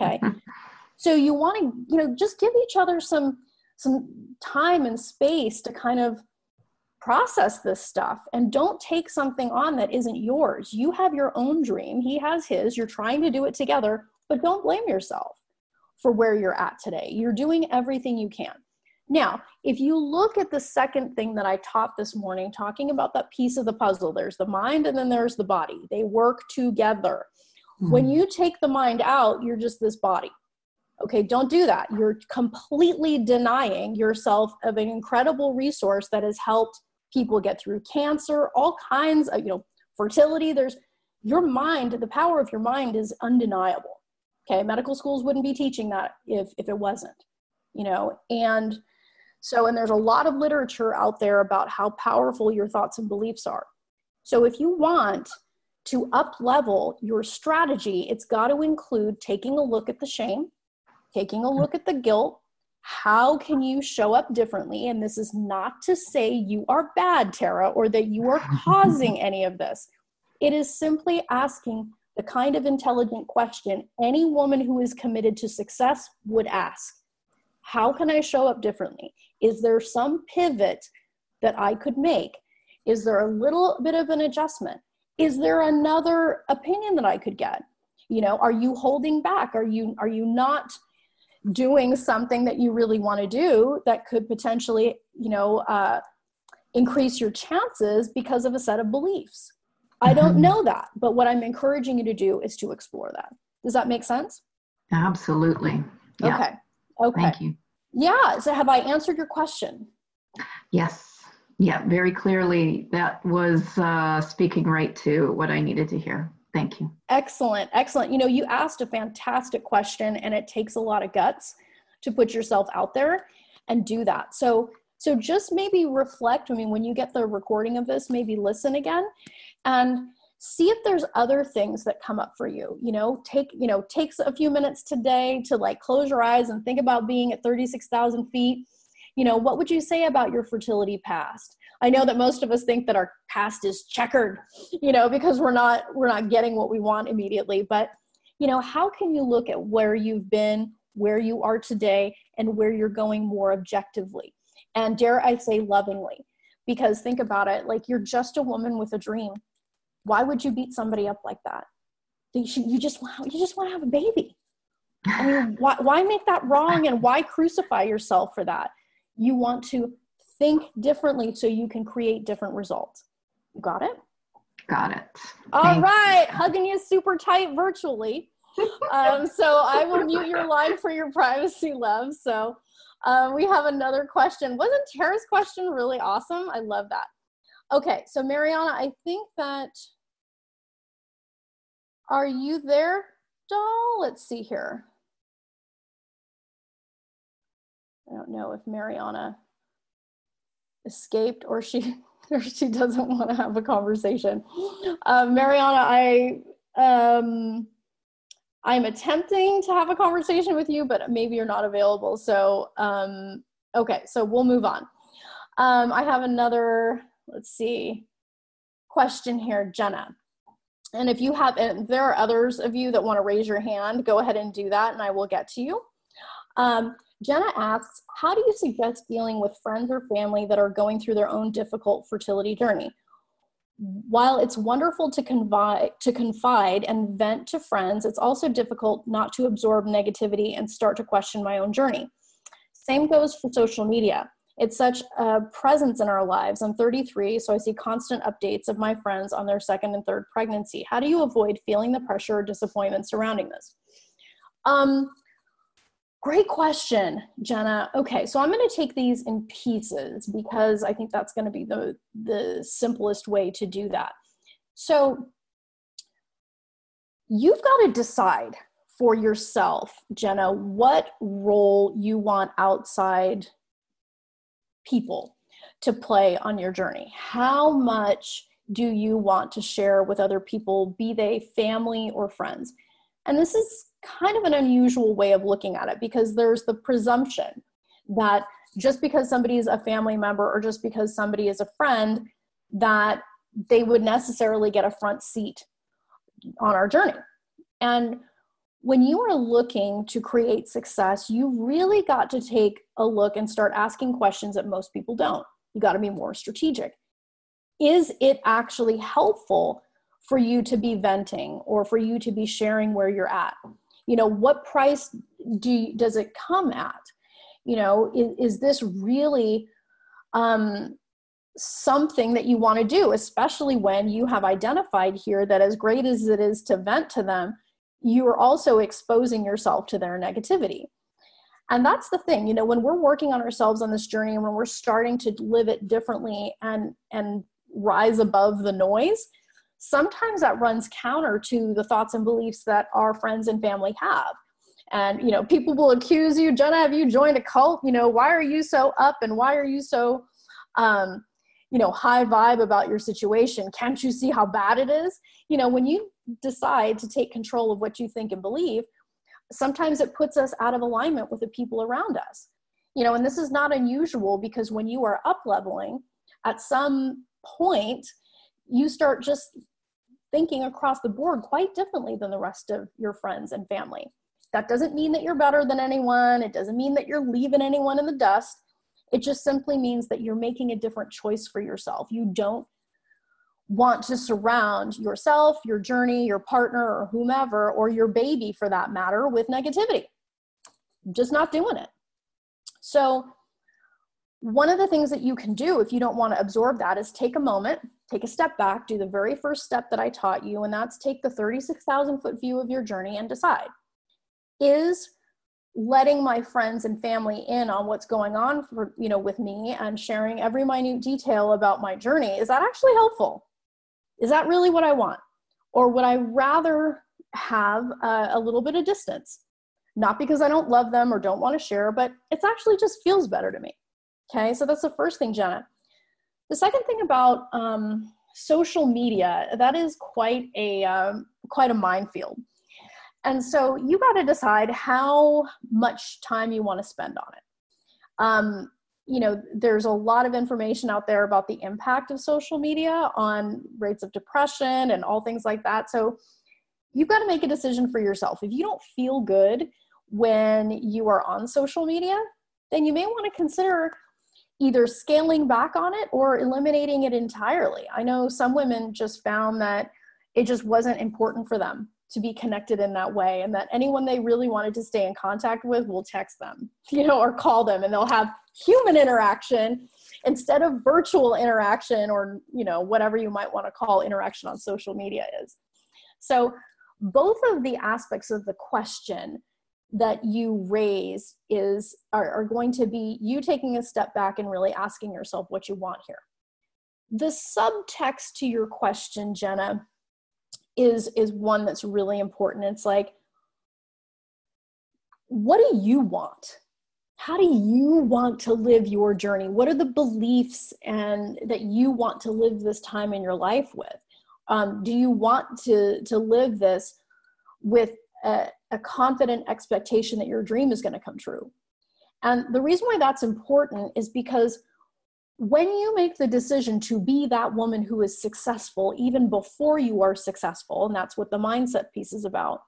Okay. Mm-hmm. so you want to, you know, just give each other some some time and space to kind of process this stuff and don't take something on that isn't yours. You have your own dream, he has his, you're trying to do it together, but don't blame yourself for where you're at today. You're doing everything you can. Now, if you look at the second thing that I taught this morning, talking about that piece of the puzzle, there's the mind and then there's the body. They work together. Mm-hmm. When you take the mind out, you're just this body. Okay, don't do that. You're completely denying yourself of an incredible resource that has helped people get through cancer, all kinds of, you know, fertility. There's your mind, the power of your mind is undeniable. Okay, medical schools wouldn't be teaching that if if it wasn't, you know, and so, and there's a lot of literature out there about how powerful your thoughts and beliefs are. So, if you want to up level your strategy, it's got to include taking a look at the shame, taking a look at the guilt. How can you show up differently? And this is not to say you are bad, Tara, or that you are causing any of this. It is simply asking the kind of intelligent question any woman who is committed to success would ask How can I show up differently? Is there some pivot that I could make? Is there a little bit of an adjustment? Is there another opinion that I could get? You know, are you holding back? Are you are you not doing something that you really want to do that could potentially, you know, uh, increase your chances because of a set of beliefs? I don't mm-hmm. know that, but what I'm encouraging you to do is to explore that. Does that make sense? Absolutely. Yeah. Okay. Okay. Thank you. Yeah. So have I answered your question? Yes. Yeah, very clearly that was uh, speaking right to what I needed to hear. Thank you. Excellent. Excellent. You know, you asked a fantastic question and it takes a lot of guts to put yourself out there and do that. So so just maybe reflect. I mean, when you get the recording of this, maybe listen again and see if there's other things that come up for you you know take you know takes a few minutes today to like close your eyes and think about being at 36000 feet. You know what would you say about your fertility past? I know that most of us think that our past is checkered you know because we're not we're not getting what we want immediately but you know how can you look at where you've been where you are today and where you're going more objectively? And dare i say lovingly. Because think about it like you're just a woman with a dream why would you beat somebody up like that? You, should, you just want you just want to have a baby. I mean why, why make that wrong and why crucify yourself for that? You want to think differently so you can create different results. You got it? Got it. All Thanks. right, hugging you super tight virtually. Um, so i will mute your line for your privacy love. So um, we have another question. Wasn't tara's question really awesome? I love that Okay, so Mariana, I think that, are you there, doll? Let's see here. I don't know if Mariana escaped or she or she doesn't want to have a conversation. Um, Mariana, I um, I'm attempting to have a conversation with you, but maybe you're not available. So um, okay, so we'll move on. Um, I have another let's see, question here, Jenna. And if you have, and there are others of you that want to raise your hand, go ahead and do that and I will get to you. Um, Jenna asks, how do you suggest dealing with friends or family that are going through their own difficult fertility journey? While it's wonderful to confide, to confide and vent to friends, it's also difficult not to absorb negativity and start to question my own journey. Same goes for social media. It's such a presence in our lives. I'm 33, so I see constant updates of my friends on their second and third pregnancy. How do you avoid feeling the pressure or disappointment surrounding this? Um, great question, Jenna. Okay, so I'm going to take these in pieces because I think that's going to be the the simplest way to do that. So you've got to decide for yourself, Jenna, what role you want outside people to play on your journey? How much do you want to share with other people, be they family or friends? And this is kind of an unusual way of looking at it because there's the presumption that just because somebody is a family member or just because somebody is a friend, that they would necessarily get a front seat on our journey. And when you are looking to create success, you really got to take a look and start asking questions that most people don't. You got to be more strategic. Is it actually helpful for you to be venting or for you to be sharing where you're at? You know, what price do you, does it come at? You know, is, is this really um, something that you want to do, especially when you have identified here that as great as it is to vent to them, you are also exposing yourself to their negativity. And that's the thing, you know, when we're working on ourselves on this journey and when we're starting to live it differently and and rise above the noise, sometimes that runs counter to the thoughts and beliefs that our friends and family have. And you know, people will accuse you, Jenna, have you joined a cult? You know, why are you so up and why are you so um, you know, high vibe about your situation. Can't you see how bad it is? You know, when you decide to take control of what you think and believe, sometimes it puts us out of alignment with the people around us. You know, and this is not unusual because when you are up leveling, at some point, you start just thinking across the board quite differently than the rest of your friends and family. That doesn't mean that you're better than anyone. It doesn't mean that you're leaving anyone in the dust. It just simply means that you're making a different choice for yourself. You don't want to surround yourself, your journey, your partner, or whomever, or your baby for that matter, with negativity. Just not doing it. So, one of the things that you can do if you don't want to absorb that is take a moment, take a step back, do the very first step that I taught you, and that's take the 36,000 foot view of your journey and decide is letting my friends and family in on what's going on for you know with me and sharing every minute detail about my journey is that actually helpful is that really what i want? Or would i rather have a, a little bit of distance? Not because i don't love them or don't want to share but it's actually just feels better to me. Okay so that's the first thing jenna. The second thing about um, social media that is quite a um, quite a minefield. And so you got to decide how much time you want to spend on it. Um, you know, there's a lot of information out there about the impact of social media on rates of depression and all things like that. So you've got to make a decision for yourself. If you don't feel good when you are on social media, then you may want to consider either scaling back on it or eliminating it entirely. I know some women just found that it just wasn't important for them to be connected in that way and that anyone they really wanted to stay in contact with will text them you know or call them and they'll have human interaction instead of virtual interaction or you know whatever you might want to call interaction on social media is. So both of the aspects of the question that you raise is are, are going to be you taking a step back and really asking yourself what you want here. The subtext to your question jenna is is one that's really important. It's like what do you want? How do you want to live your journey? What are the beliefs and that you want to live this time in your life with? Um, do you want to to live this with a, a confident expectation that your dream is going to come true? And the reason why that's important is because when you make the decision to be that woman who is successful even before you are successful, and that's what the mindset piece is about,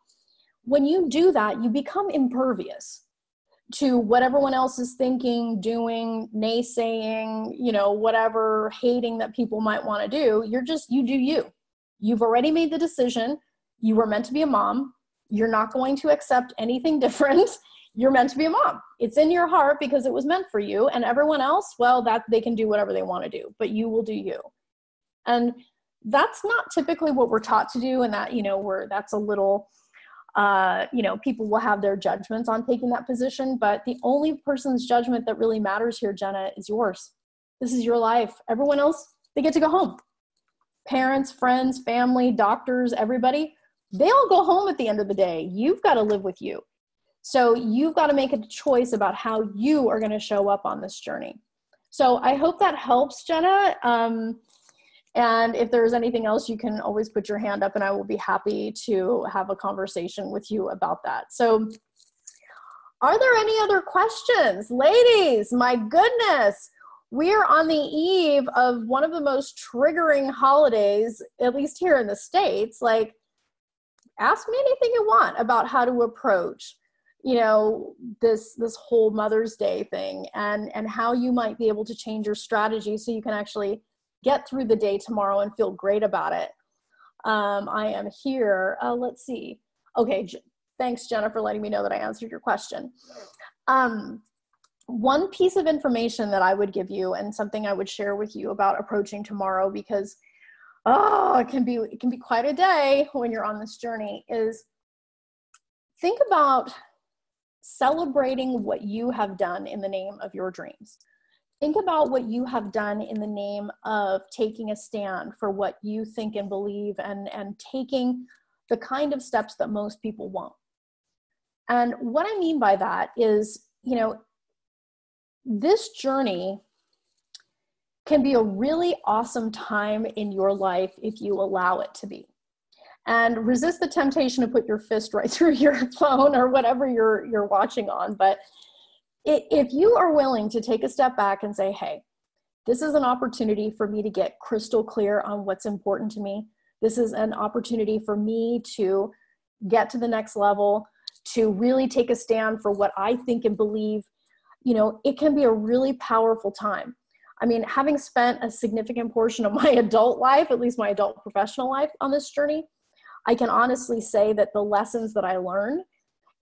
when you do that, you become impervious to what everyone else is thinking, doing, naysaying, you know, whatever hating that people might want to do. You're just, you do you. You've already made the decision. You were meant to be a mom. You're not going to accept anything different you're meant to be a mom. It's in your heart because it was meant for you. And everyone else, well, that they can do whatever they want to do, but you will do you. And that's not typically what we're taught to do. And that, you know, we're that's a little uh, you know, people will have their judgments on taking that position, but the only person's judgment that really matters here, Jenna, is yours. This is your life. Everyone else, they get to go home. Parents, friends, family, doctors, everybody, they all go home at the end of the day. You've got to live with you. So you've got to make a choice about how you are going to show up on this journey. So I hope that helps, Jenna. Um, and if there's anything else, you can always put your hand up and I will be happy to have a conversation with you about that. So, are there any other questions? Ladies, my goodness, we are on the eve of one of the most triggering holidays, at least here in the States. Like, ask me anything you want about how to approach you know this this whole mother's day thing and and how you might be able to change your strategy so you can actually get through the day tomorrow and feel great about it. Um, i am here uh, let's see. Okay J- thanks jenna for letting me know that i answered your question. Um, one piece of information that i would give you and something i would share with you about approaching tomorrow because oh it can be it can be quite a day when you're on this journey is think about celebrating what you have done in the name of your dreams. Think about what you have done in the name of taking a stand for what you think and believe and, and taking the kind of steps that most people won't. And what I mean by that is, you know, this journey can be a really awesome time in your life if you allow it to be. And resist the temptation to put your fist right through your phone or whatever you're you're watching on. But if you are willing to take a step back and say, "Hey, this is an opportunity for me to get crystal clear on what's important to me. This is an opportunity for me to get to the next level, to really take a stand for what I think and believe." You know, it can be a really powerful time I mean, having spent a significant portion of my adult life, at least my adult professional life, on this journey, I can honestly say that the lessons that I learned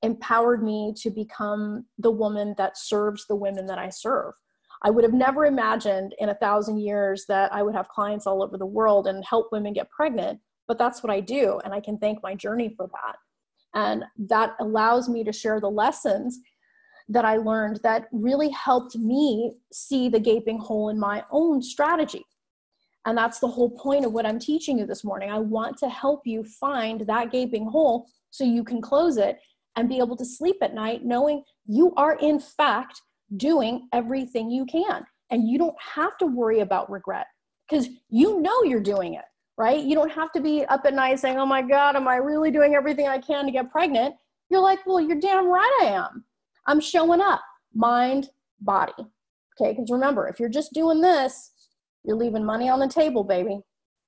empowered me to become the woman that serves the women that I serve. I would have never imagined in a thousand years that I would have clients all over the world and help women get pregnant, but that's what I do. And I can thank my journey for that. And that allows me to share the lessons that I learned that really helped me see the gaping hole in my own strategy. And that's the whole point of what I'm teaching you this morning. I want to help you find that gaping hole so you can close it and be able to sleep at night knowing you are, in fact, doing everything you can. And you don't have to worry about regret because you know you're doing it, right? You don't have to be up at night saying, oh my God, am I really doing everything I can to get pregnant? You're like, well, you're damn right I am I'm showing up, mind, body. Okay, because remember, if you're just doing this, you're leaving money on the table, baby.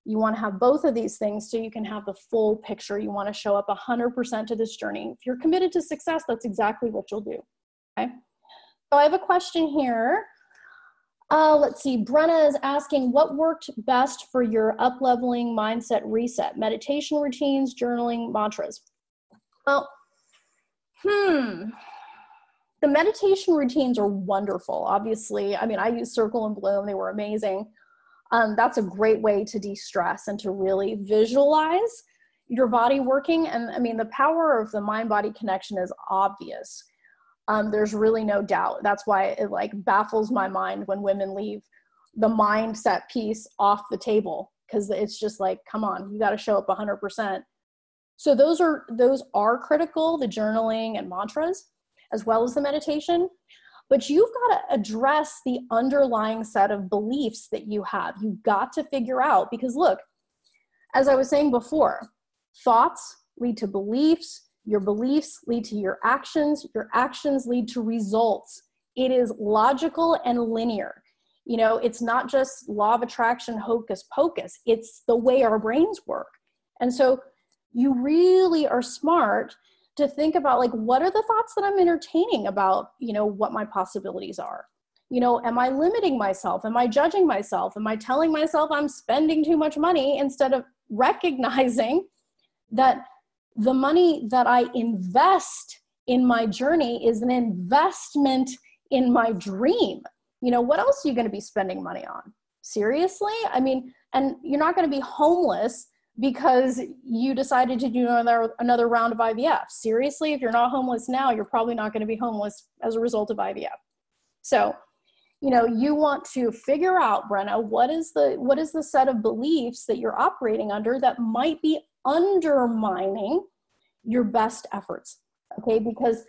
You want to have both of these things so you can have the full picture. You want to show up 100% to this journey. If you're committed to success, that's exactly what you'll do. Okay, so I have a question here. Uh, let's see. Brenna is asking what worked best for your up leveling mindset reset? Meditation routines, journaling, mantras. Well, hmm the meditation routines are wonderful. Obviously, I mean, I use Circle and Bloom, they were amazing. Um, that's a great way to de stress and to really visualize your body working. And I mean, the power of the mind body connection is obvious. Um, there's really no doubt. That's why it like baffles my mind when women leave the mindset piece off the table because it's just like, come on, you got to show up 100%. So those are those are critical. The journaling and mantras as well as the meditation but you've got to address the underlying set of beliefs that you have. You've got to figure out because look as i was saying before thoughts lead to beliefs your beliefs lead to your actions your actions lead to results. It is logical and linear. You know it's not just law of attraction hocus pocus. It's the way our brains work. And so you really are smart to think about like what are the thoughts that i'm entertaining about you know what my possibilities are? You know am i limiting myself? Am i judging myself? Am i telling myself i'm spending too much money instead of recognizing that the money that i invest in my journey is an investment in my dream? You know what else are you going to be spending money on? Seriously? I mean and you're not going to be homeless because you decided to do another another round of IVF. Seriously, if you're not homeless now, you're probably not going to be homeless as a result of IVF. So, you know, you want to figure out, Brenna, what is the what is the set of beliefs that you're operating under that might be undermining your best efforts. Okay, because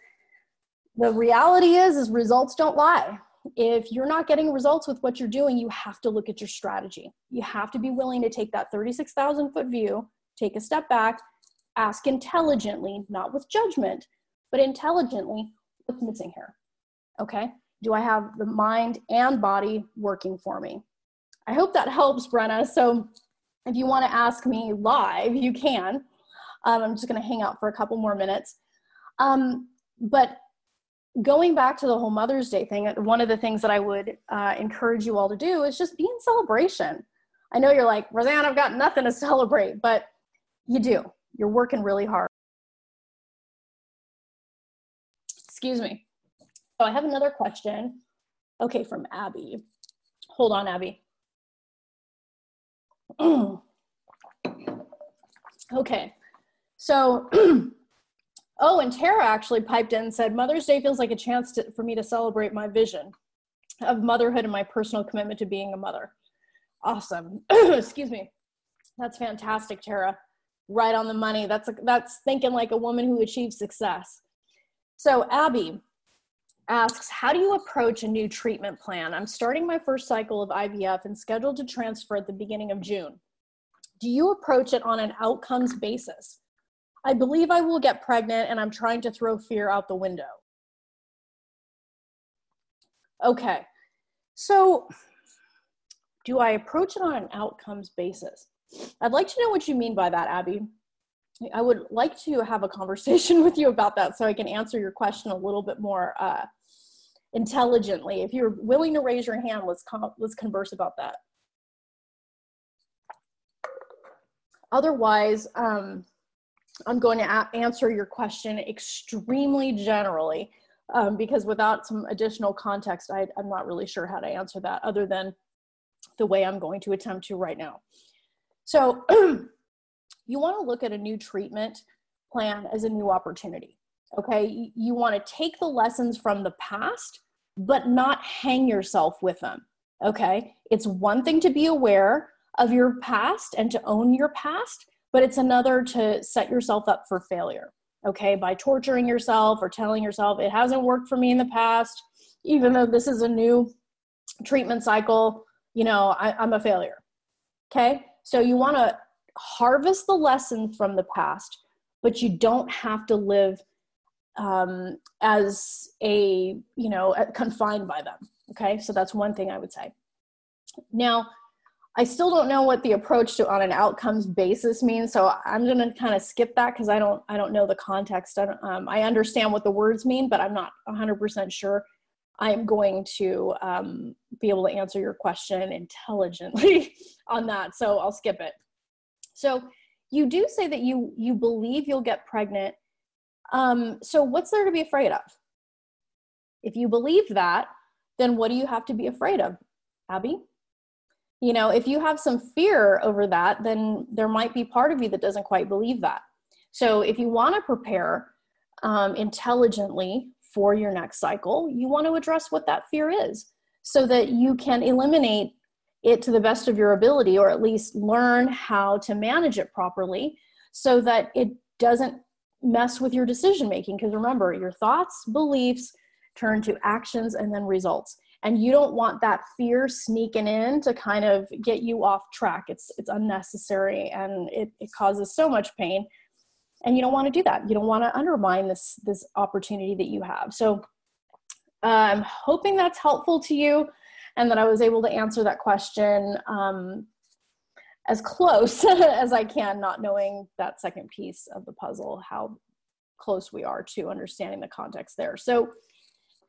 the reality is is results don't lie if you're not getting results with what you're doing, you have to look at your strategy. You have to be willing to take that 36,000 foot view, take a step back, ask intelligently, not with judgment, but intelligently, what's missing here? Okay? Do I have the mind and body working for me? I hope that helps, Brenna. So if you want to ask me live, you can. Um, I'm just going to hang out for a couple more minutes. Um, but going back to the whole Mother's Day thing, one of the things that I would uh, encourage you all to do is just be in celebration. I know you're like, Rosanne, I've got nothing to celebrate, but you do. You're working really hard. Excuse me. So I have another question. Okay, from Abby. Hold on, Abby. okay, so Oh, and Tara actually piped in and said, Mother's Day feels like a chance to, for me to celebrate my vision of motherhood and my personal commitment to being a mother. Awesome. Excuse me. That's fantastic, Tara. Right on the money. That's a, that's thinking like a woman who achieves success. So, Abby, asks, How do you approach a new treatment plan? I'm starting my first cycle of IVF and scheduled to transfer at the beginning of June. Do you approach it on an outcomes basis? I believe I will get pregnant and I'm trying to throw fear out the window. Okay, so do I approach it on an outcomes basis? I'd like to know what you mean by that, Abby. I would like to have a conversation with you about that so I can answer your question a little bit more uh, intelligently. If you're willing to raise your hand, let's let's converse about that. Otherwise, um, I'm going to answer your question extremely generally um, because without some additional context, I, I'm not really sure how to answer that other than the way I'm going to attempt to right now. So, you want to look at a new treatment plan as a new opportunity. Okay, you want to take the lessons from the past, but not hang yourself with them. Okay, it's one thing to be aware of your past and to own your past, but it's another to set yourself up for failure. Okay, by torturing yourself or telling yourself it hasn't worked for me in the past, even though this is a new treatment cycle, you know, I, I'm a failure. Okay, so you want to harvest the lessons from the past, but you don't have to live um, as a, you know, confined by them. Okay, so that's one thing I would say. Now, I still don't know what the approach to on an outcomes basis means, so I'm going to kind of skip that because I don't I don't know the context. I, um, I understand what the words mean, but I'm not 100% sure I'm going to um, be able to answer your question intelligently on that. So I'll skip it. So you do say that you you believe you'll get pregnant. Um, so what's there to be afraid of? If you believe that, then what do you have to be afraid of, Abby? You know, if you have some fear over that, then there might be part of you that doesn't quite believe that. So if you want to prepare um, intelligently for your next cycle, you want to address what that fear is so that you can eliminate it to the best of your ability, or at least learn how to manage it properly so that it doesn't mess with your decision making. Because remember, your thoughts, beliefs turn to actions and then results. And you don't want that fear sneaking in to kind of get you off track. It's it's unnecessary and it, it causes so much pain. And you don't want to do that. You don't want to undermine this this opportunity that you have. So I'm hoping that's helpful to you and that I was able to answer that question um, as close as I can, not knowing that second piece of the puzzle, how close we are to understanding the context there. So,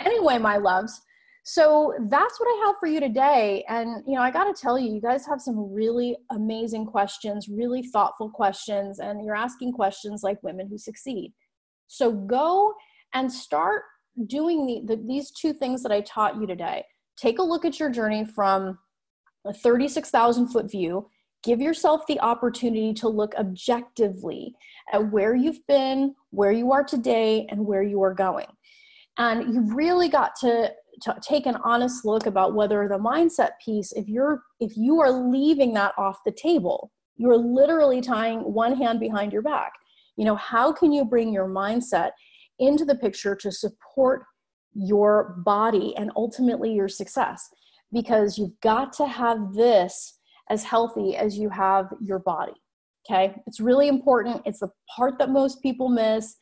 anyway, my loves, so that's what I have for you today. And, you know, I got to tell you, you guys have some really amazing questions, really thoughtful questions, and you're asking questions like women who succeed. So go and start doing the, the, these two things that I taught you today take a look at your journey from a 36,000 foot view. Give yourself the opportunity to look objectively at where you've been, where you are today, and where you are going. And you've really got to, to take an honest look about whether the mindset piece, if you're if you are leaving that off the table, you're literally tying one hand behind your back. You know, how can you bring your mindset into the picture to support your body and ultimately your success because you've got to have this as healthy as you have your body. Okay, it's really important. It's the part that most people miss,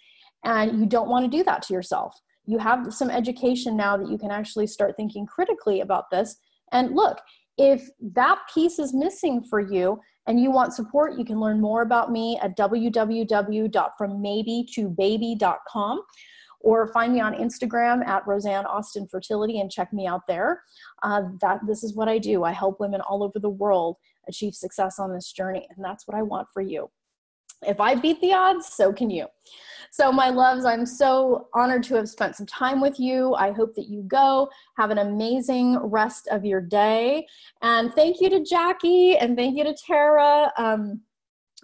and you don't want to do that to yourself. You have some education now that you can actually start thinking critically about this. And look, if that piece is missing for you and you want support, you can learn more about me at www.frommaybe2baby.com or find me on Instagram at Rosanne Austin Fertility and check me out there. Uh, that this is what I do. I help women all over the world achieve success on this journey, and that's what I want for you. If I beat the odds, so can you. So, my loves, I'm so honored to have spent some time with you. I hope that you go. Have an amazing rest of your day. And thank you to Jackie and thank you to Tara. Um,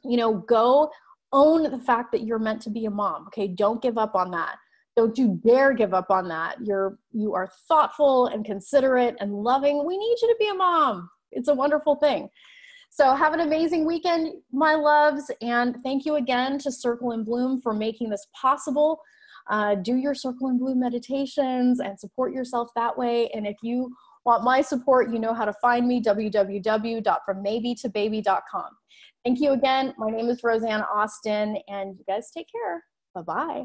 you know, go own the fact that you're meant to be a mom. Okay, don't give up on that don't you dare give up on that you're you are thoughtful and considerate and loving we need you to be a mom it's a wonderful thing so have an amazing weekend my loves and thank you again to circle and bloom for making this possible uh, do your circle and Bloom meditations and support yourself that way. And if you want my support, you know how to find me www.frommaybe2baby.com. Thank you again. My name is Rosanne Austin, and you guys take care. Bye bye.